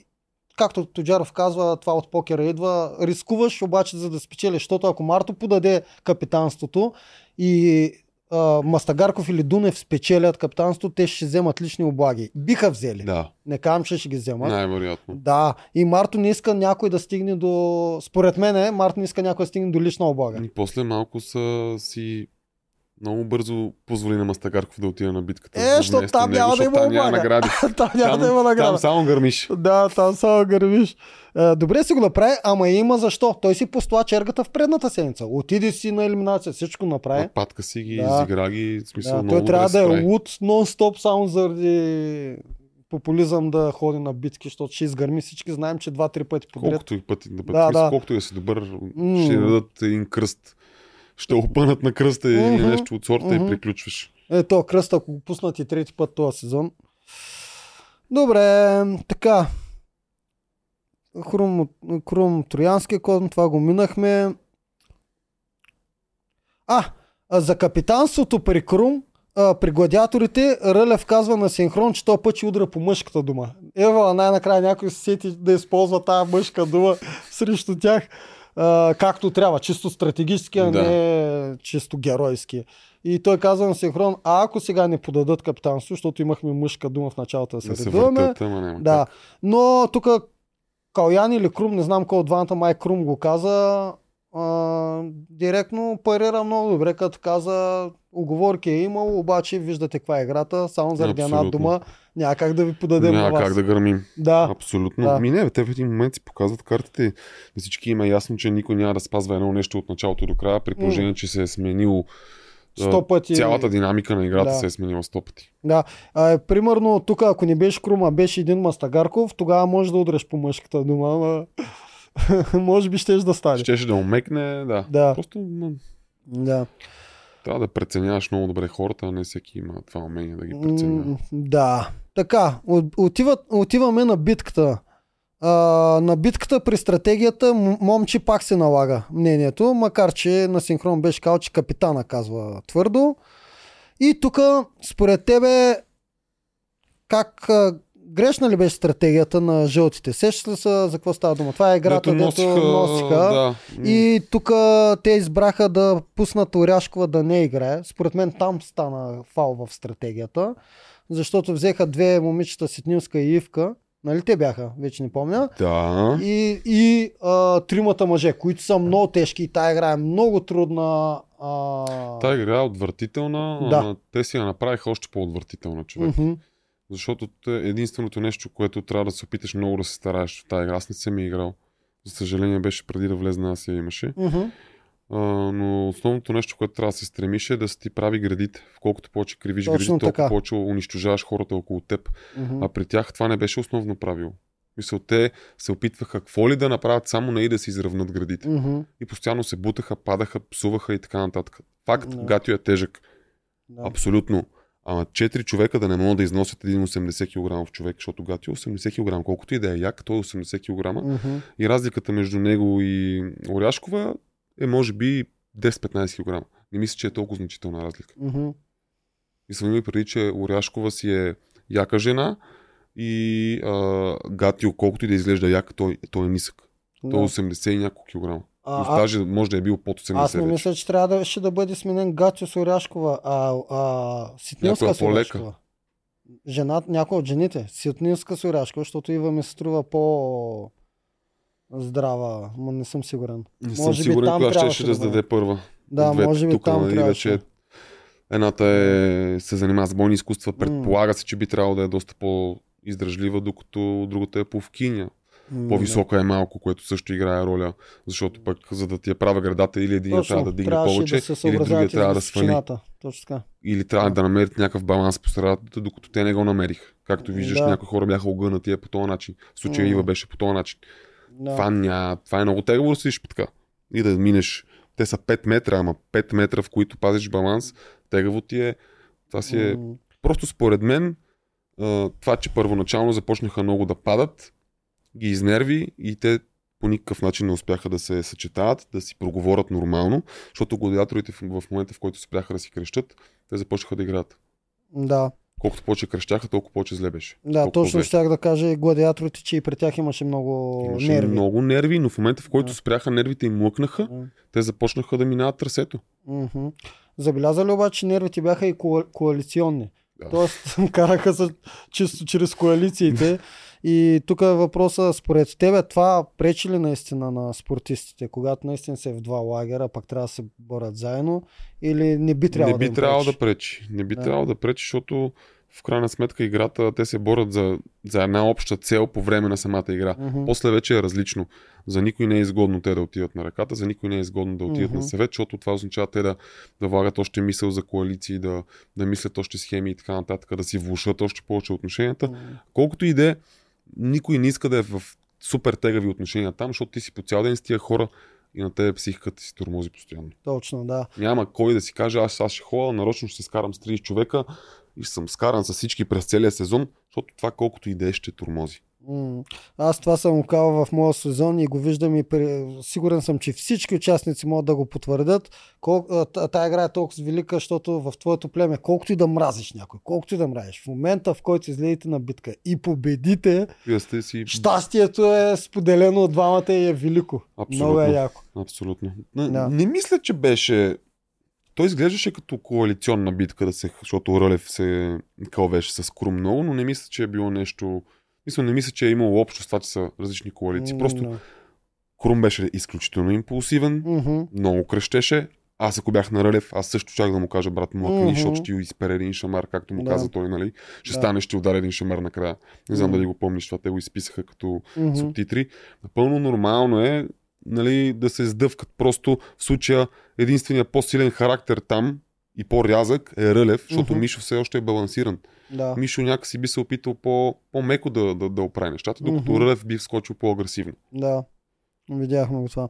както Тоджаров казва, това от покера идва, рискуваш обаче за да спечелиш, защото ако Марто подаде капитанството и а, Мастагарков или Дунев спечелят капитанството, те ще вземат лични облаги. Биха взели. Да, Не казвам, че ще ги вземат. най-вероятно. Да, и Марто не иска някой да стигне до... Според мен, Марто не иска някой да стигне до лична облага. И после малко са си много бързо позволи на Мастагарков да отиде на битката. Е, за защото там него, няма да има там няма награди. там няма да има награда. Там само гърмиш. Да, там само гърмиш. Е, добре си го направи, ама има защо. Той си постоя чергата в предната седмица. Отиде си на елиминация, всичко направи. Нападка си ги, Да. изигра ги, смисъл Да, той трябва да е луд нон-стоп само заради популизъм да ходи на битки, защото ще изгърми всички. Знаем, че два-три пъти подред. Колкото и пъти да бъде, Да, да, колкото и да си добър, М. ще дадат един кръст. Ще опънат на кръста или Мгм. нещо от сорта Мгм. и приключваш. Е, то кръст, ако го пуснат и трети път този сезон. Добре, така. Хрум, Хрум Троянския код, това го минахме. А, за капитанството при Крум, а, при гладиаторите, Рълев казва на синхрон, че той път ще удра по мъжката дума. Ева, най-накрая някой се сети да използва тази мъжка дума срещу тях, а, както трябва, чисто стратегически, а Да. не чисто геройски. И той казва на синхрон, а ако сега не подадат капитанство, защото имахме мъжка дума в началото да се Да се редуваме, да. как. Но тук Калян или Крум, не знам кой от двамата, май Крум го каза, директно парира много добре, като каза оговорки е имал, обаче виждате каква е играта, само заради една дума няма как да ви подадем Няма вас. как да гърмим. Да, Абсолютно. Да. Ми не, те в един момент си показват картите. На всички има ясно, че никой няма да спазва едно нещо от началото до края, при положение, че се е сменил сто пъти. Цялата динамика на играта Да. се е сменила сто пъти. Да. А, примерно тук, ако не беше Крум, а беше един Мастагарков, тогава може да удреш по мъжката дума, ама може би щеш да стане. Щеше да умекне, да. Да. Просто Да. трябва да преценяваш много добре хората, а не всеки има това умение да ги преценява. М, Да. Така, от- отиват, отиваме на битката. А, на битката при стратегията момче пак се налага мнението, макар че на синхрон беше казал, че капитана казва твърдо. И тук, според тебе, как грешна ли беше стратегията на жълтите? Сещаш ли се за какво става дума? Това е играта, дето носиха. носиха Да. и тук те избраха да пуснат Оряшкова да не играе. Според мен там стана фал в стратегията, защото взеха две момичета, Ситнилска и Ивка. Нали те бяха, вече не помня. Да. И, и а, тримата мъже, които са много тежки и тая игра е много трудна. А... Та игра е отвратителна, Да. те си я направиха още по-отвратителна човек. Мгм. Защото те- единственото нещо, което трябва да се опиташ много да се стараеш в тази игра, аз не съм я играл. За съжаление беше преди да влезна Асия имаше. Мгм. А, но основното нещо, което трябва да се стремиш е да си ти прави градите. Колкото повече кривиш Точно градите, толкова така. повече унищожаваш хората около теб. Мгм. А при тях това не беше основно правило. Мисъл, те се опитваха какво ли да направят, само не и да си изравнат градите. Мгм. И постоянно се бутаха, падаха, псуваха и така нататък. Факт, Да. Гатио е тежък. Да. Абсолютно. Ама 4 човека да не могат да износят един 80 кг човек, защото Гатио е 80 кг. Колкото и да е як, той е 80 кг. Мгм. И разликата между него и Оряшкова е може би 10-15 кг. Не мисля, че е толкова значителна разлика. Мгм. И съм имал преди, че Оряшкова си е яка жена и а, Гатио, колкото и да изглежда як, той, той е нисък. Той е Да. 80 и няколко килограма. А, даже може да е бил под 80 аз не мисля, че трябва да, ще да бъде сменен Гатио с Оряшкова, а, а Ситнилска Някоя с по-лека. Оряшкова. Жена, някой от жените. Ситнилска с Оряшкова, защото Ива ми се струва по здрава, но не съм сигурен. Не съм Може сигурен коя ще, ще да бъде. първа. Да, двете може би тук, там нали, вече Едната е, се занимава с бойни изкуства, предполага се, че би трябвало да е доста по-издръжлива, докато другата е повкиня. По-висока е малко, което също играе роля, защото пък за да ти я правя градата или един Точно, трябва да дигне повече, да или другия трябва да свали. Точно така. Или трябва да намерите някакъв баланс по средата, докато те не го намериха. Както виждаш, Да. някои хора бяха огънати е по този начин. В случая. Ива беше по този начин. Да. Това, ня... това е много тегаво да седиш така. И да минеш. Те са 5 метра, ама 5 метра, в които пазиш баланс, тегаво ти е. Това си е. Просто според мен, това, че първоначално започнаха много да падат, ги изнерви и те по никакъв начин не успяха да се съчетават, да си проговорят нормално, защото гладиаторите в, момента, в който спряха да си крещат, те започнаха да играят. Да, Колкото повече крещяха, толкова повече зле беше. да Толкова точно щях да кажа и гладиаторите, че и при тях имаше много Имаше нерви. много нерви, но в момента, в който спряха нервите и млъкнаха, те започнаха да минават трасето. Забелязали обаче, че нервите бяха и коа- коалиционни. Да. Тоест, караха се чисто чрез коалициите. И тук е въпроса, според тебе, това пречи ли наистина на спортистите, когато наистина са в два лагера, пък трябва да се борят заедно, или не би трябвало не би да трябвало пречи? да пречи. Не би Да. трябвало да пречи, защото в крайна сметка играта, те се борят за, за една обща цел по време на самата игра. Мгм. После вече е различно. За никой не е изгодно те да отидат на ръката, за никой не е изгодно да отидат Мгм. на съвет, защото това означава те да, да влагат още мисъл за коалиции, да, да мислят още схеми и така нататък, да си влушат още повече отношенията. М, Колкото и да е, никой не иска да е в супер тегави отношения там, защото ти си по цял ден с тия хора и на тебе психиката си тормози постоянно. Точно, да. Няма кой да си каже, аз, аз ще ходя, нарочно ще се скарам с 30 човека и съм скаран с всички през целия сезон, защото това колкото и да е ще тормози. Аз това съм го казал в моя сезон и го виждам и при... сигурен съм, че всички участници могат да го потвърдят. Кол... Тая игра е толкова велика, защото в твоето племе, колкото и да мразиш някой, колкото и да мразиш, в момента в който излезете на битка и победите, си... щастието е споделено от двамата и е велико. Абсолютно. Много е яко. Абсолютно. Не, Да. не мисля, че беше... Той изглеждаше като коалиционна битка, да се, защото Рълев се кълвеше с Крум много, но не мисля, че е било нещо... Мисля, не мисля, че е имало общо с това, че са различни коалиции. Просто М, Крум беше изключително импулсивен, мгм. много крещеше. Аз ако бях на Рълев, аз също чак да му кажа брат му, Мгм. защото ще изпере един шамар, както му Да. каза той, нали? Ще Да. стане, ще удари един шамар накрая. Не знам Мгм. дали го помниш, това те го изписаха като Мгм. субтитри. Напълно нормално е нали, да се сдъвкат. Просто в случая единствения по-силен характер там и по-рязък е Рълев, защото Мгм. Мишо все още е балансиран. Да. Мишо някакси би се опитал по- по-меко да, да, да оправи нещата, докато Мгм. Рълев би вскочил по-агресивно. Да, видяхме го това.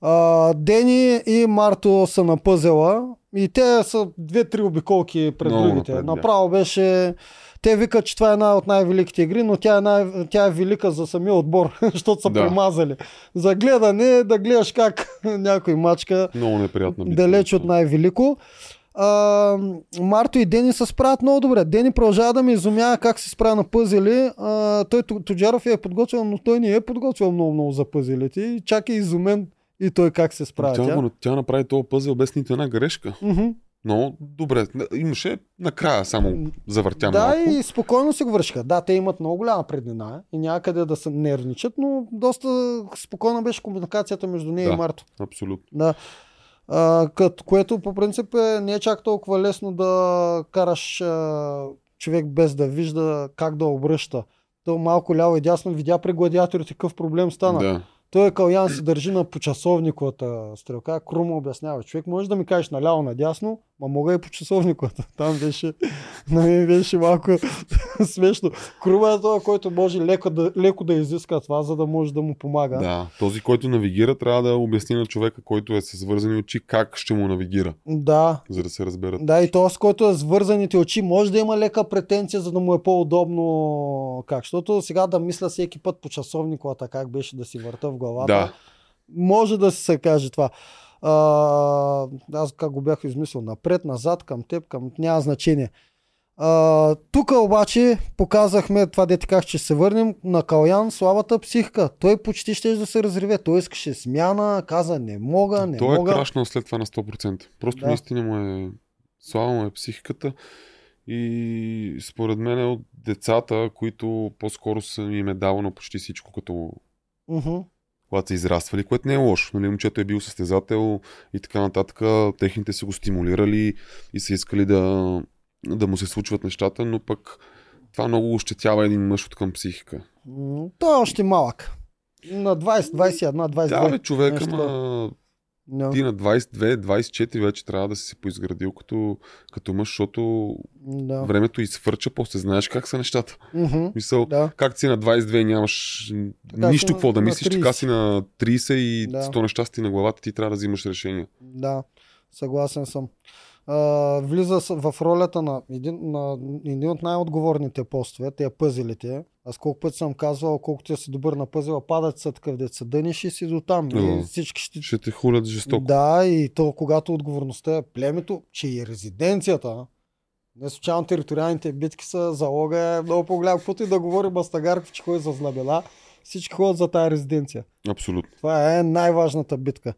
А, Дени и Марто са на пъзела и те са две-три обиколки пред Много другите. напред. Направо беше... Те викат, че това е една от най-великите игри, но тя е, най... тя е велика за самия отбор, защото са Да. премазали. За гледане, да гледаш как някой мачка Много неприятна далеч от най-велико. А, Марто и Дени се справят много добре. Дени продължава да ме изумява как се справя на пъзели. А, той Тоджаров я е подготвил, но той не е подготвил много-много за пъзелите. И чак е изумен и той как се справя. Тя, Тя, тя направи този пъзел без нито една грешка. Но добре, имаше накрая само завъртя Да, малко. и спокойно си го вършиха. Да, те имат много голяма преднина и няма къде да се нервничат, но доста спокойна беше комуникацията между нея Да. и Марто. Абсолютно. Да. А, като, което по принцип е, не е чак толкова лесно да караш а, човек без да вижда как да обръща. То малко ляво и дясно видя при гладиаторите какъв проблем стана. Да. Той Калян се държи на почасовниковата стрелка. Крум обяснява. Човек може да ми кажеш наляво надясно, ма мога и по часовниковата. Там беше, на мен беше малко смешно. Крума е това, който може леко да, леко да изиска това, за да може да му помага. Да, този, който навигира, трябва да обясни на човека, който е с вързани очи, как ще му навигира, Да, за да се разберат. да, и този, който е с вързаните очи, може да има лека претенция, за да му е по-удобно как. Защото сега да мисля всеки път по часовниковата как беше да си върта в главата. Да. Може да се каже това. А, аз как го бях измислил, напред, назад, към теб, към... няма значение. А, тук обаче показахме това, дете как ще се върнем на Калян, слабата психика. Той почти ще да се разреве. Той искаше смяна, каза не мога, не Той мога. е крашнал след това на 100%. Просто Да. наистина му е слава му е психиката и според мен е от децата, които по-скоро са им е давано почти всичко, като Мгм. Когато са израствали, което не е лошо. Нали, момчето е бил състезател и така нататък. Техните са го стимулирали и са искали да, да му се случват нещата, но пък това много ощетява един мъж от към психика. Той е още малък. На 20, 21, 22. Да, бе, човек, ама No. ти на 22, 24 вече трябва да си се поизградил като, като мъж, защото Да. времето изфърча, после знаеш как са нещата. Мгм. Мисъл, Да. как си на 22 и нямаш Така нищо на- какво да мислиш, така 30. си на 30 и Да. 100 неща си на главата, ти трябва да взимаш решения. Да, съгласен съм. А, влиза в ролята на един, на един от най-отговорните постове, те пъзелите. Аз колко пъти съм казвал, колкото ти си добър на пъзела, падат са такъв деца, дъниш и си до там. Да. И всички ще... Ще те хулят жестоко. Да, и то когато отговорността е племето, че и резиденцията, не случайно териториалните битки са залога е много по-голям. Каквото и да говори Бастагарков, че ходи за злабела, всички ходят за тая резиденция. Абсолютно. Това е най-важната битка.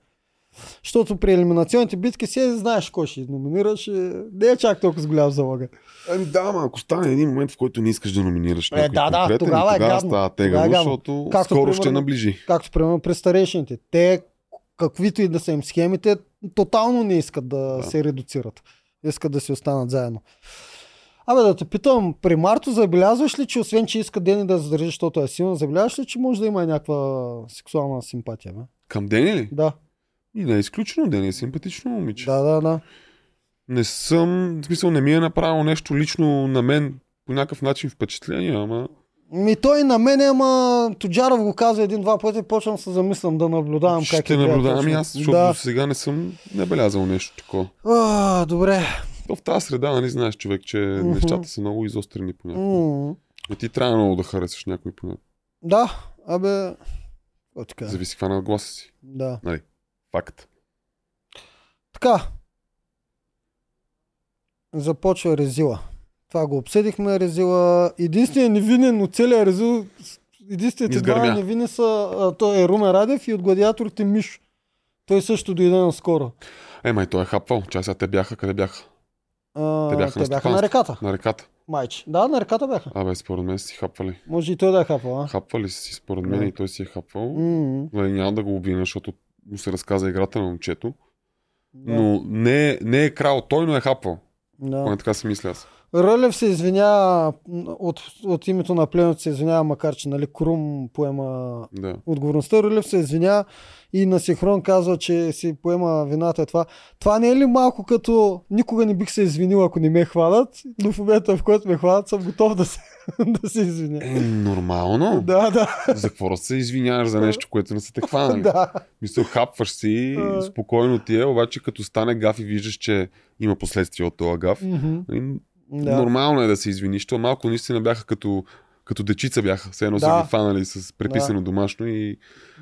Защото при елиминационните битки си знаеш кой ще номинираш. и Не е чак толкова с голям залога. Ами да, ама ако стане един момент, в който не искаш да номинираш Е, някой да, да, конкретен, тогава е тогава гадно. става Тогава е гадно. защото Както, скоро ще примерно, наближи. Както примерно при старейшините. Те, каквито и да са им схемите, тотално не искат да, Да. се редуцират. Искат да си останат заедно. Абе да те питам, при Марто забелязваш ли, че освен, че иска Дени да задържи, защото е силна, забелязваш ли, че може да има някаква сексуална симпатия? Бе? Към Дени ли? Да, И не е изключено, Дени е симпатично момиче. да, да, да. Не съм, в смисъл не ми е направило нещо лично на мен по някакъв начин впечатление, ама Ми той на мен, ама Тоджаров го каза един-два пъти, почвам се замислям да наблюдавам как ще е гледа наблюдавам и аз, защото Да. до сега не съм набелязал нещо такова. А, добре. То в тази среда, нали знаеш човек, че Мгм. нещата са много изострени понякога. М, И ти трябва много да харесаш някой понякога. Да, абе... О, така. Зависи каква на гласа си. Да. Факт. Така. Започва Резила. Това го обсъдихме, Резила. Единственият невинен от целия Резил, единствените Изгърмя. два невинни са, а, той е Румен Радев и от гладиаторите Мишо. Той също дойде наскоро. Е, май той е хапвал. Чай сега те бяха, къде бяха? А, Те бяха те на бяха на реката. На реката. Майч. Да, на реката бяха. Абе, според мен си хапвали. Може и той да е хапал, а? Хапвали си, според мен, Да. и той си е хапвал. М, Нали, няма да го обвиня, защото му се разказа играта на момчето. да, Но не, е- не е крал той, но е хапвал. да. Поне така си мисля аз. Рълев се извинява от, от името на племето се извинява, макар че нали, Крум поема Да. отговорността. Рълев се извинява и на синхрон казва, че си поема вината. Това, това не е ли малко като никога не бих се извинил, ако не ме хванат, но в момента, в който ме хванат, съм готов да се, да се извиня. Е, нормално. Да, да, За какво се извиняваш за нещо, което не са те хванали? да. Мисля, хапваш си, спокойно ти е, обаче като стане гаф и виждаш, че има последствия от този гаф. Мгм. Да. Нормално е да се извиниш. То малко наистина бяха като, като дечица бяха. Все едно са Да. ги фанали с преписано домашно и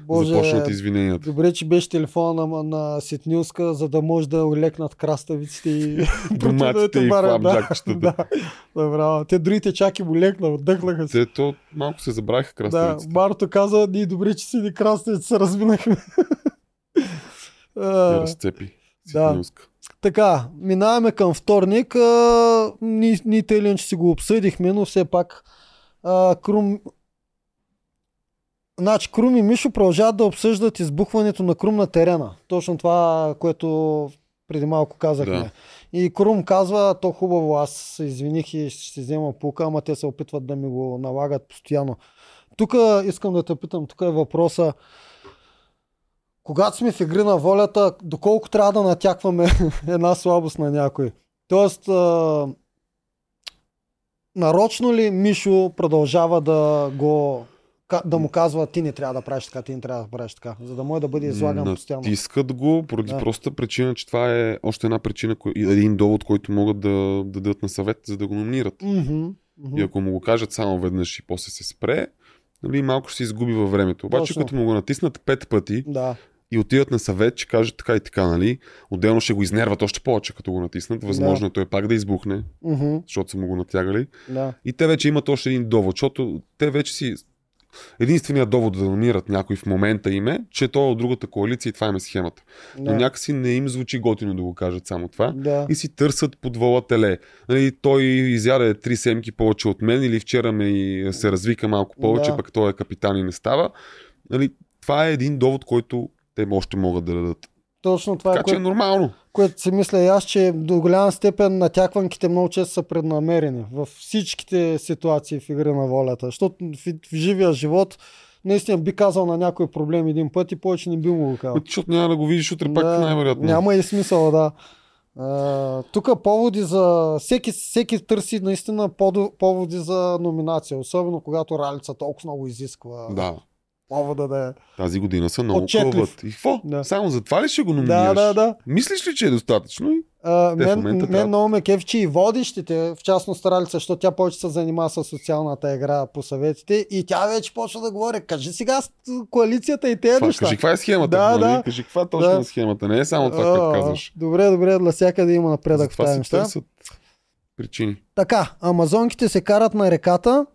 Боже, започнат извиненията. Добре, че беше телефона на, на Сетнилска, за да може да олекнат краставиците и Доматите и барат, да, да, добре. Те другите чаки му лекна, отдъхнаха се. Те то малко се забравиха Да, краставиците. Марто каза, ние добре, че си ни краставици се разминахме. Разцепи. да. Така, минаваме към вторник. А, ние тъй или иначе си го обсъдихме, но все пак а, Крум... Значи, Крум и Мишо продължават да обсъждат избухването на Крум на терена. Точно това, което преди малко казахме. Да. И Крум казва, то хубаво, аз се извиних и ще си взема пука, ама те се опитват да ми го налагат постоянно. Тук искам да те питам, тук е въпроса. Когато сме в игри на волята, доколко трябва да натякваме една слабост на някой. Тоест, а, нарочно ли Мишо продължава да го да му казва ти не трябва да правиш така, ти не трябва да правиш така, за да може да бъде излаган постоянно. Натискат го поради Да. простата причина, че това е още една причина, един довод, който могат да, да дадат на съвет, за да го номинират. Мгм, мгм. И ако му го кажат само веднъж и после се спре, нали, малко ще се изгуби във времето. Обаче, Точно. като му го натиснат пет пъти Да, и отидат на съвет, че кажат така и така, нали, отделно ще го изнерват още повече, като го натиснат. Възможно е той пак да избухне, мгм, защото са му го натягали. да. И те вече имат още един довод, защото те вече си единственият довод да намират някой в момента им е, че той е от другата коалиция и това им е схемата. Но да. някакси не им звучи готино да го кажат само това. Да. И си търсят под вола теле. Нали, той изяде три семки повече от мен или вчера ме и се развика малко повече, Да. пък той е капитан и не става. Нали, това е един довод, който те още могат да дадат. Точно това е, Така че е нормално. което си мисля и аз, че до голяма степен натякванките много често са преднамерени във всичките ситуации в игри на волята. Защото в, в живия живот наистина би казал на някой проблем един път и повече не би му го казал. Ами, Защото няма да го видиш утре пак най-вероятно. Няма и смисъл, да. Тук поводи за... Всеки, всеки търси наистина поводи за номинация, особено когато ралица толкова много изисква Да. Повода да е. Тази година са много кълват. И какво? Да. Само за това ли ще го номинираш? Да, да, да. Мислиш ли, че е достатъчно? А, Те мен, мен трябва- много ме кеф, че и водещите, в частност Ралица, защото тя повече се занимава с социалната игра по съветите и тя вече почва да говори, кажи сега с коалицията и тези неща. кажи каква е схемата. Да, нали? да. Кажи каква точно Да. е схемата. Не е само това, което казваш. Добре, добре, навсякъде има напредък в тази неща. причини. Така, амазонките се карат на реката.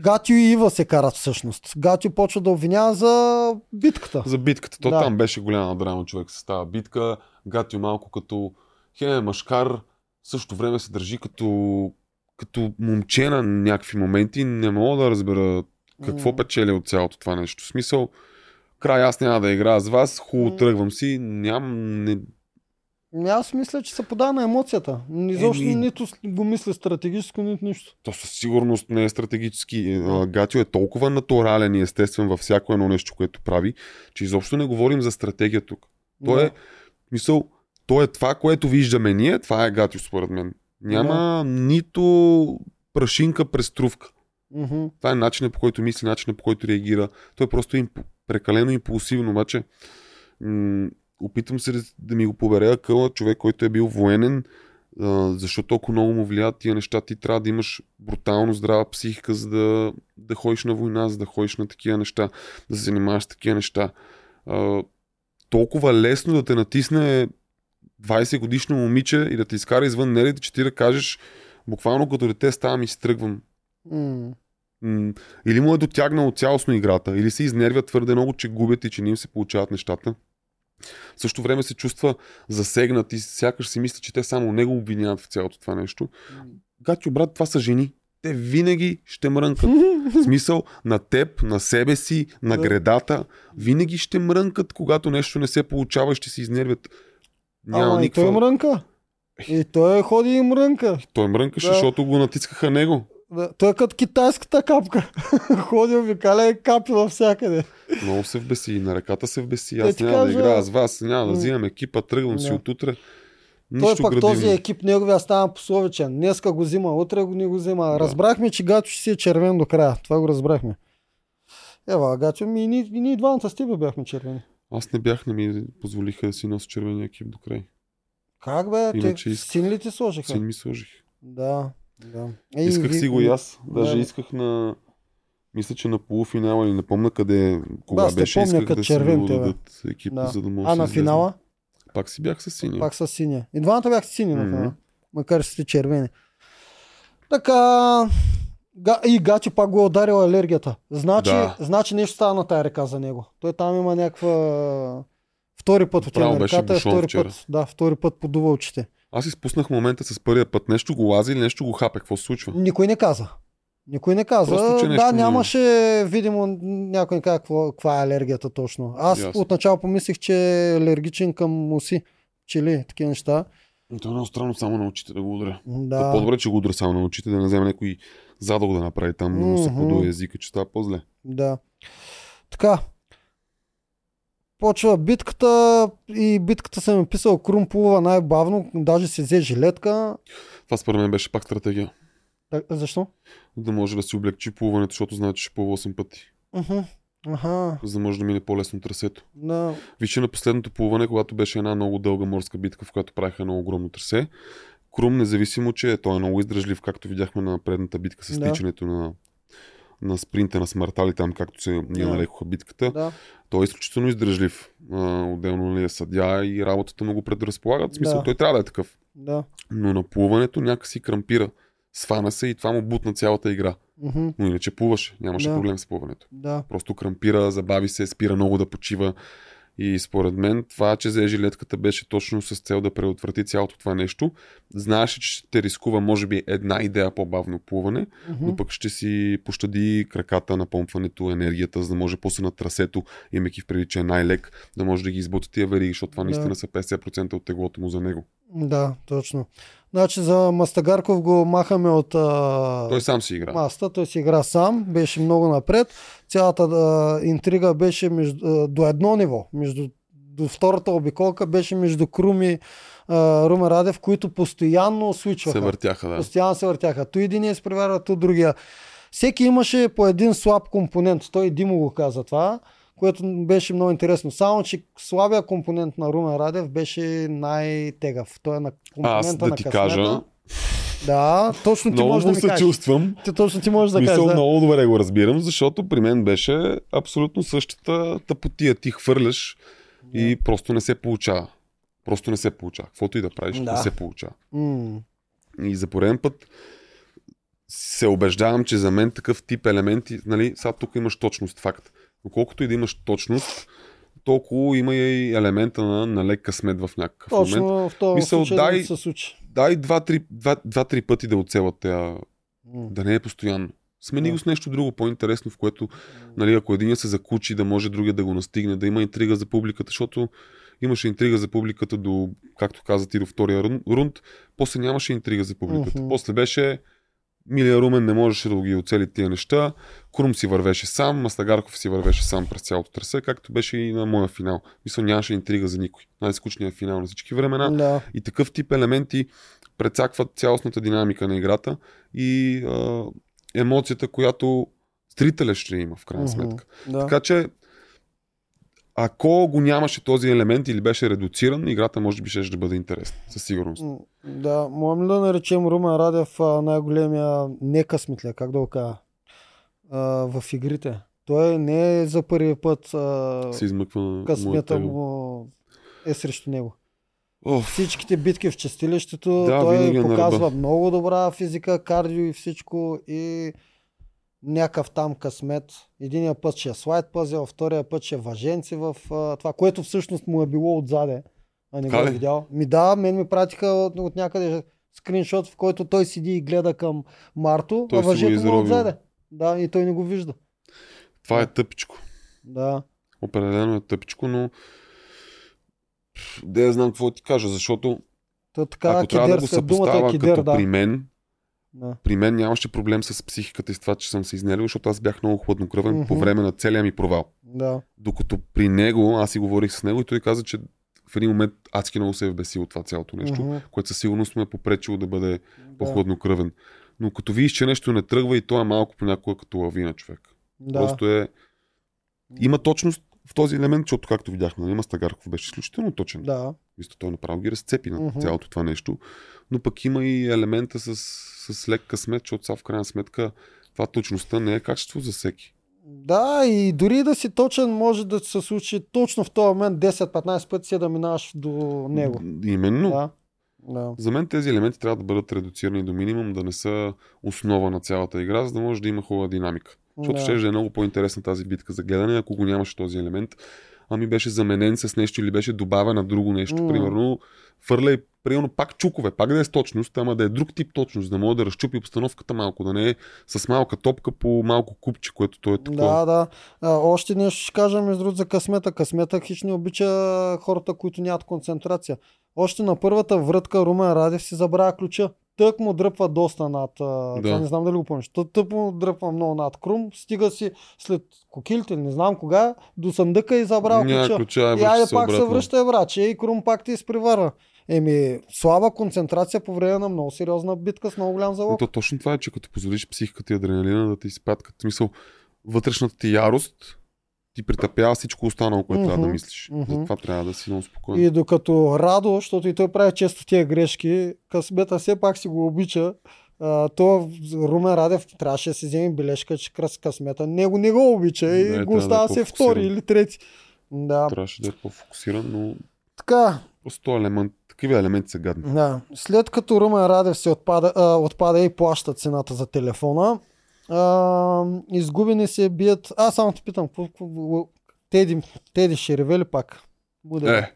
Гатио и Ива се карат всъщност. Гатио почва да обвинява за битката. За битката. То Да. там беше голяма драма човек с тази битка. Гатио малко като хем е машкар, в същото време се държи като, като момче на някакви моменти. Не мога да разбера какво М. печели от цялото това нещо. В смисъл, край аз няма да играя с вас, хубаво М. тръгвам си, нямам... Не... Ами Аз мисля, че се подава на емоцията. Изобщо Еми- нито го мисля стратегически, нито нищо. То със сигурност не е стратегически. Гатио е толкова натурален и естествен във всяко едно нещо, което прави, че изобщо не говорим за стратегия тук. Той Да. е, мисъл, то е това, което виждаме ние, това е Гатио според мен. Няма нито прашинка през трувка. Това е начинът по който мисли, начинът по който реагира. Той е просто имп... прекалено импулсивно, обаче м- опитвам се да, ми го побере къла човек, който е бил военен, защото толкова много му влияят тия неща. Ти трябва да имаш брутално здрава психика, за да, да ходиш на война, за да ходиш на такива неща, да се занимаваш с такива неща. А, толкова лесно да те натисне 20 годишно момиче и да те изкара извън нерите, че ти да кажеш буквално като дете ставам и си тръгвам. М, или му е дотягнало цялостно играта, или се изнервят твърде много, че губят и че не им се получават нещата. В същото време се чувства засегнат и сякаш си мисли, че те само него обвиняват в цялото това нещо. Гатю, брат, това са жени. Те винаги ще мрънкат. В смисъл на теб, на себе си, на Да. гредата. Винаги ще мрънкат, когато нещо не се получава и ще се изнервят. Няма Ама и никаква... той мрънка. И той ходи и мрънка. Той мрънкаше, Да. защото го натискаха него. Той е като китайската капка. Ходи, обикаля и капи навсякъде. Много се вбеси. На ръката се вбеси. Те Аз няма кажа- да играя с вас, няма да взимам екипа, тръгвам си Да. от утре. Той Нищо пък градивно. този екип, неговия стана пословичен. Днеска го взима, утре го не го взима. Да. Разбрахме, че Гачо ще си е червен до края. Това го разбрахме. Ева, Гачо, ми и ние, и ние двамата с тебе бяхме червени. Аз не бях, не ми позволиха да си нося червения екип до край. Как бе? Иначе Те, син ли ти сложиха? Син ми сложих. Да. Да. Ей, Исках ви- си го и аз. Даже Да. исках на... Мисля, че на полуфинала или не помня къде, кога те беше, помня исках да си червен го те, бе. дадат екипа, Да. за да мога А да на излезна. финала? Пак си бях с синия. Пак с синя. И двамата бяхте сини на Мгм. финала. Макар че сте червени. Така. Га, и Гачи пак го е ударила алергията. Значи, Да. значи нещо става на тая река за него. Той там има някаква... Втори път на беше реката, втори вчера. път, да, втори път подува очите. Аз изпуснах момента с първия път. Нещо го лази или нещо го хапе. Какво се случва? Никой не каза. Никой не каза. Просто, да, нямаше видимо някой не каза каква е алергията точно. Аз Ясно. отначало помислих, че е алергичен към уси, чили, такива неща. То е много странно само на очите да го удря. Да. Да. По-добре, че го удря само на очите, да не вземе някой задъл да направи там, да му се подуе езика, че става по-зле. Да. Така. Почва битката и битката съм писал Крум плува най-бавно, даже се взе жилетка. Това според мен беше пак стратегия. Так, защо? Да може да си облегчи плуването, защото знае, че ще плува 8 пъти. Uh-huh. Аха, За да може да мине по-лесно трасето. да. Вижте на последното плуване, когато беше една много дълга морска битка, в която правиха едно огромно трасе. Крум, независимо, че той е много издръжлив, както видяхме на предната битка с Да. тичането на, на спринта на смъртали, там както се ние нарекоха битката. да. Той е изключително издръжлив. А, отделно нали, е съдя и работата му го предразполагат. В смисъл, Да. той трябва да е такъв. Да. Но на плуването някакси крампира. Свана се и това му бутна цялата игра. Мгм. Но иначе плуваше. Нямаше Да. проблем с плуването. Да. Просто крампира, забави се, спира много да почива. И според мен това, че взе жилетката беше точно с цел да предотврати цялото това нещо. Знаеше, че ще рискува може би една идея по-бавно плуване, Мгм. но пък ще си пощади краката на помпването, енергията, за да може после на трасето, имайки в предвид, че е най-лек, да може да ги избута тия вериги, защото това Да. наистина са 50% от теглото му за него. Да, точно. Значи за Мастагарков го махаме от а... Той сам си игра. маста, той си игра сам, беше много напред. Цялата а, интрига беше между, а, до едно ниво. Между, до втората обиколка беше между Крум и а, Румен Радев, които постоянно свичваха. Се въртяха, да. Постоянно се въртяха. То един е изпреварва, то другия. Всеки имаше по един слаб компонент. Той Димо го каза това, което беше много интересно. Само, че слабия компонент на Румен Радев беше най-тегав. Той е на компонента Аз да на ти късмета. кажа, Да, точно ти много можеш да ми се кажеш. чувствам. Ти точно ти можеш да Мисъл, кажеш. Да. много добре го разбирам, защото при мен беше абсолютно същата тъпотия. Ти хвърляш и просто не се получава. Просто не се получава. Каквото и да правиш, Да. не се получава. М, И за пореден път се убеждавам, че за мен такъв тип елементи, нали, сега тук имаш точност, факт. Но колкото и да имаш точност, толкова има и елемента на, на лек късмет в някакъв момент. Точно в този Мисъл, дай- да се случи. Дай два-три, два, два-три пъти да оцелят тея, М, да не е постоянно. Смени Да. го с нещо друго, по-интересно, в което, нали, ако един се закучи, да може другия да го настигне, да има интрига за публиката, защото имаше интрига за публиката до, както каза ти, до втория рун- рунд, после нямаше интрига за публиката. Мгм. После беше Милия Румен не можеше да ги оцели тия неща, Крум си вървеше сам, Мастагарков си вървеше сам през цялото трасе, както беше и на моя финал. Мисля, нямаше интрига за никой. Най-скучният финал на всички времена. Да. И такъв тип елементи прецакват цялостната динамика на играта и а, емоцията, която зрителя ще има в крайна сметка. Да. Така че, ако го нямаше този елемент или беше редуциран, играта може би ще да бъде интересна, със сигурност. Да, можем ли да наречем Румен Радев най-големия не късметля, как да го кажа, в игрите. Той не е за първи път а, Се измъква късмета му е срещу него. Оф, Всичките битки в чистилището, Да, той е показва ръба. много добра физика, кардио и всичко и някакъв там късмет. Единия път ще е слайд пъзел, втория път ще е въженци в а, това, което всъщност му е било отзаде, а не го е видял. Ми да, мен ми пратиха от, от някъде скриншот, в който той седи и гледа към Марто, Той а въжето му е отзаде. Да, и той не го вижда. това е тъпичко. Да. Определено е тъпичко, но да я знам какво ти кажа, защото То така ако трябва да го кидерска думата е съпоставя кидер, като да. при мен, да. при мен нямаше проблем с психиката и с това, че съм се изнервил, защото аз бях много хладнокръвен Мгм. по време на целия ми провал. Да. Докато при него, аз си говорих с него и той каза, че в един момент адски много се е вбесил това цялото нещо, Мгм. което със сигурност му е попречило да бъде Да. по-хладнокръвен. Но като видиш, че нещо не тръгва и то е малко понякога като лавина човек. Да. Просто е... Има точност в този елемент, защото както видяхме, нали, Мастагарков беше изключително точен. Да. Мисля, той направо ги разцепи на Мгм. цялото това нещо. Но пък има и елемента с, с лек късмет, защото сега в крайна сметка това точността не е качество за всеки. Да, и дори да си точен, може да се случи точно в този момент 10-15 пъти си да минаваш до него. Именно. Да. Да. За мен тези елементи трябва да бъдат редуцирани до минимум, да не са основа на цялата игра, за да може да има хубава динамика. Защото Да. ще е много по-интересна тази битка за гледане, ако го нямаше този елемент. Ами беше заменен с нещо или беше добавен на друго нещо. М. Примерно, фърляй, примерно пак чукове, пак да е с точност, ама да е друг тип точност, да може да разчупи обстановката малко, да не е с малка топка по малко купче, което той е такова. Да, да. А, още нещо ще кажа между другото за късмета. Късмета хич не обича хората, които нямат концентрация. Още на първата врътка Румен Радев си забравя ключа. Тък му дръпва доста над. Да. Това не знам дали го помниш. Тък, му дръпва много над Крум. Стига си след кокилите, не знам кога, до съндъка и забрал Няма ключа. ключа, И връща айде пак се връща браче и Крум пак ти изпревара. Еми, слаба концентрация по време на много сериозна битка с много голям залог. то точно това е, че като позволиш психиката и адреналина да те изпаткат, в смисъл, вътрешната ти ярост ти притъпява всичко останало, което трябва да мислиш. Мгм. Затова трябва да си много спокоен. И докато Радо, защото и той прави често тия грешки, късмета все пак си го обича. А, то Румен Радев трябваше да си вземе бележка, че късмета. Него не го обича и Не, го трябва да остава е се втори или трети. Да. Трябваше да е по-фокусиран, но Така, просто елемент, такива елементи са гадни. да. След като Румен Радев се отпада, а, отпада и плаща цената за телефона, а, изгубени се бият... Аз само те питам, Теди, Теди ще ревели пак? Буде. Е,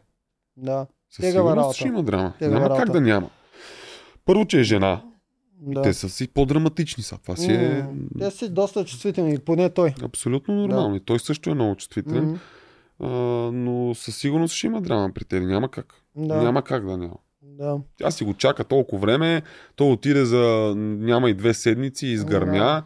Да. със сигурност ще има драма. Тегава няма как работа. да няма. Първо, че е жена. да. Те са си по-драматични са. Това си е Те си доста чувствителни, поне той. абсолютно нормално. И той също е много чувствителен. М, А, но със сигурност ще има драма при теб. Няма как. Да. Няма как да няма. Да. Тя си го чака толкова време, той отиде за няма и две седмици и изгърмя.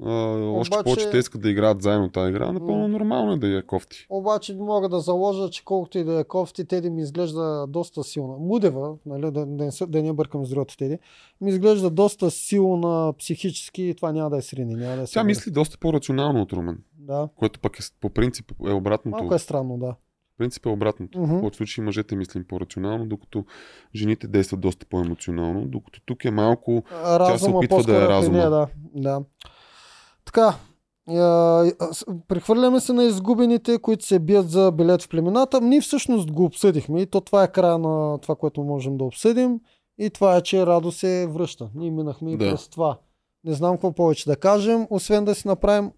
А, още Обаче- повече искат да играят заедно тази игра. Напълно нормално е да я кофти. Обаче мога да заложа, че колкото и да е кофти, Теди ми изглежда доста силна. Мудева, нали, да, да, се- да не бъркам с другата Теди, ми изглежда доста силна психически и това няма да е срини. Няма да е Тя мисли доста по-рационално от Румен, Да. което пък е, по принцип е обратното. Малко е странно, да. В принцип е обратното. Мгм. В повечето случаи мъжете мислим по-рационално, докато жените действат доста по-емоционално, докато тук е малко Разума опитва да е разума. да. да. Така, прехвърляме се на изгубените, които се бият за билет в племената. Ние всъщност го обсъдихме и то това е края на това, което можем да обсъдим. И това е, че Радо се връща. Ние минахме и Да. през това. Не знам какво повече да кажем, освен да си направим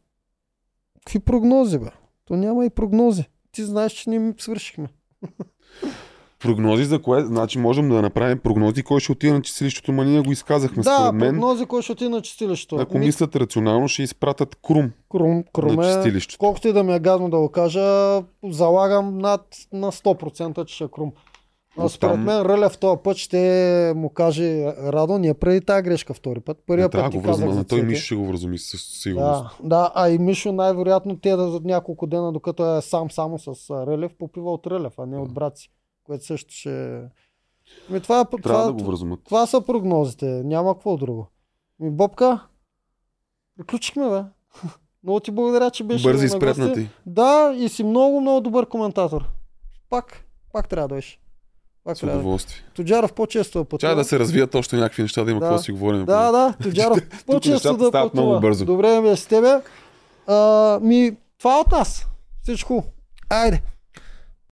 какви прогнози, бе. То няма и прогнози. Ти знаеш, че ние свършихме. прогнози за кое. Значи можем да направим прогнози кой ще отиде на чистилището, ма ние го изказахме да, според мен. прогнози, кой ще отиде на чистилището. Ако Ми- мислят рационално, ще изпратят Крум Крум, на Круме, чистилището. колкото и да ми е гадно да го кажа, залагам над на 100% че ще е Крум. А според мен Рълев този път ще му каже Радо, ние преди тази грешка втори път. Първия Не път да ти го казах за на той. Мишо ще го вразуми със сигурност. Да, да, а и Мишо най-вероятно те да за няколко дена, докато е сам само с Рълев, попива от Рълев, а не от брат си. Което също ще... Ми, това, е- Трябва това, да го вразумат. това са прогнозите, няма какво друго. Ми, Бобка, приключихме, бе. Много ти благодаря, че беше Бързи спретнати. Да, и си много, много добър коментатор. Пак, пак трябва да дойш. Пак С трябва. да. удоволствие. Тоджаров по-често да пътува. Чай да се развият още някакви неща, да има Да. какво да си говорим. Да, да, Тоджаров по-често да пътува. много бързо. Добре ми е с тебе. А, ми, това е от нас. Всичко. Айде.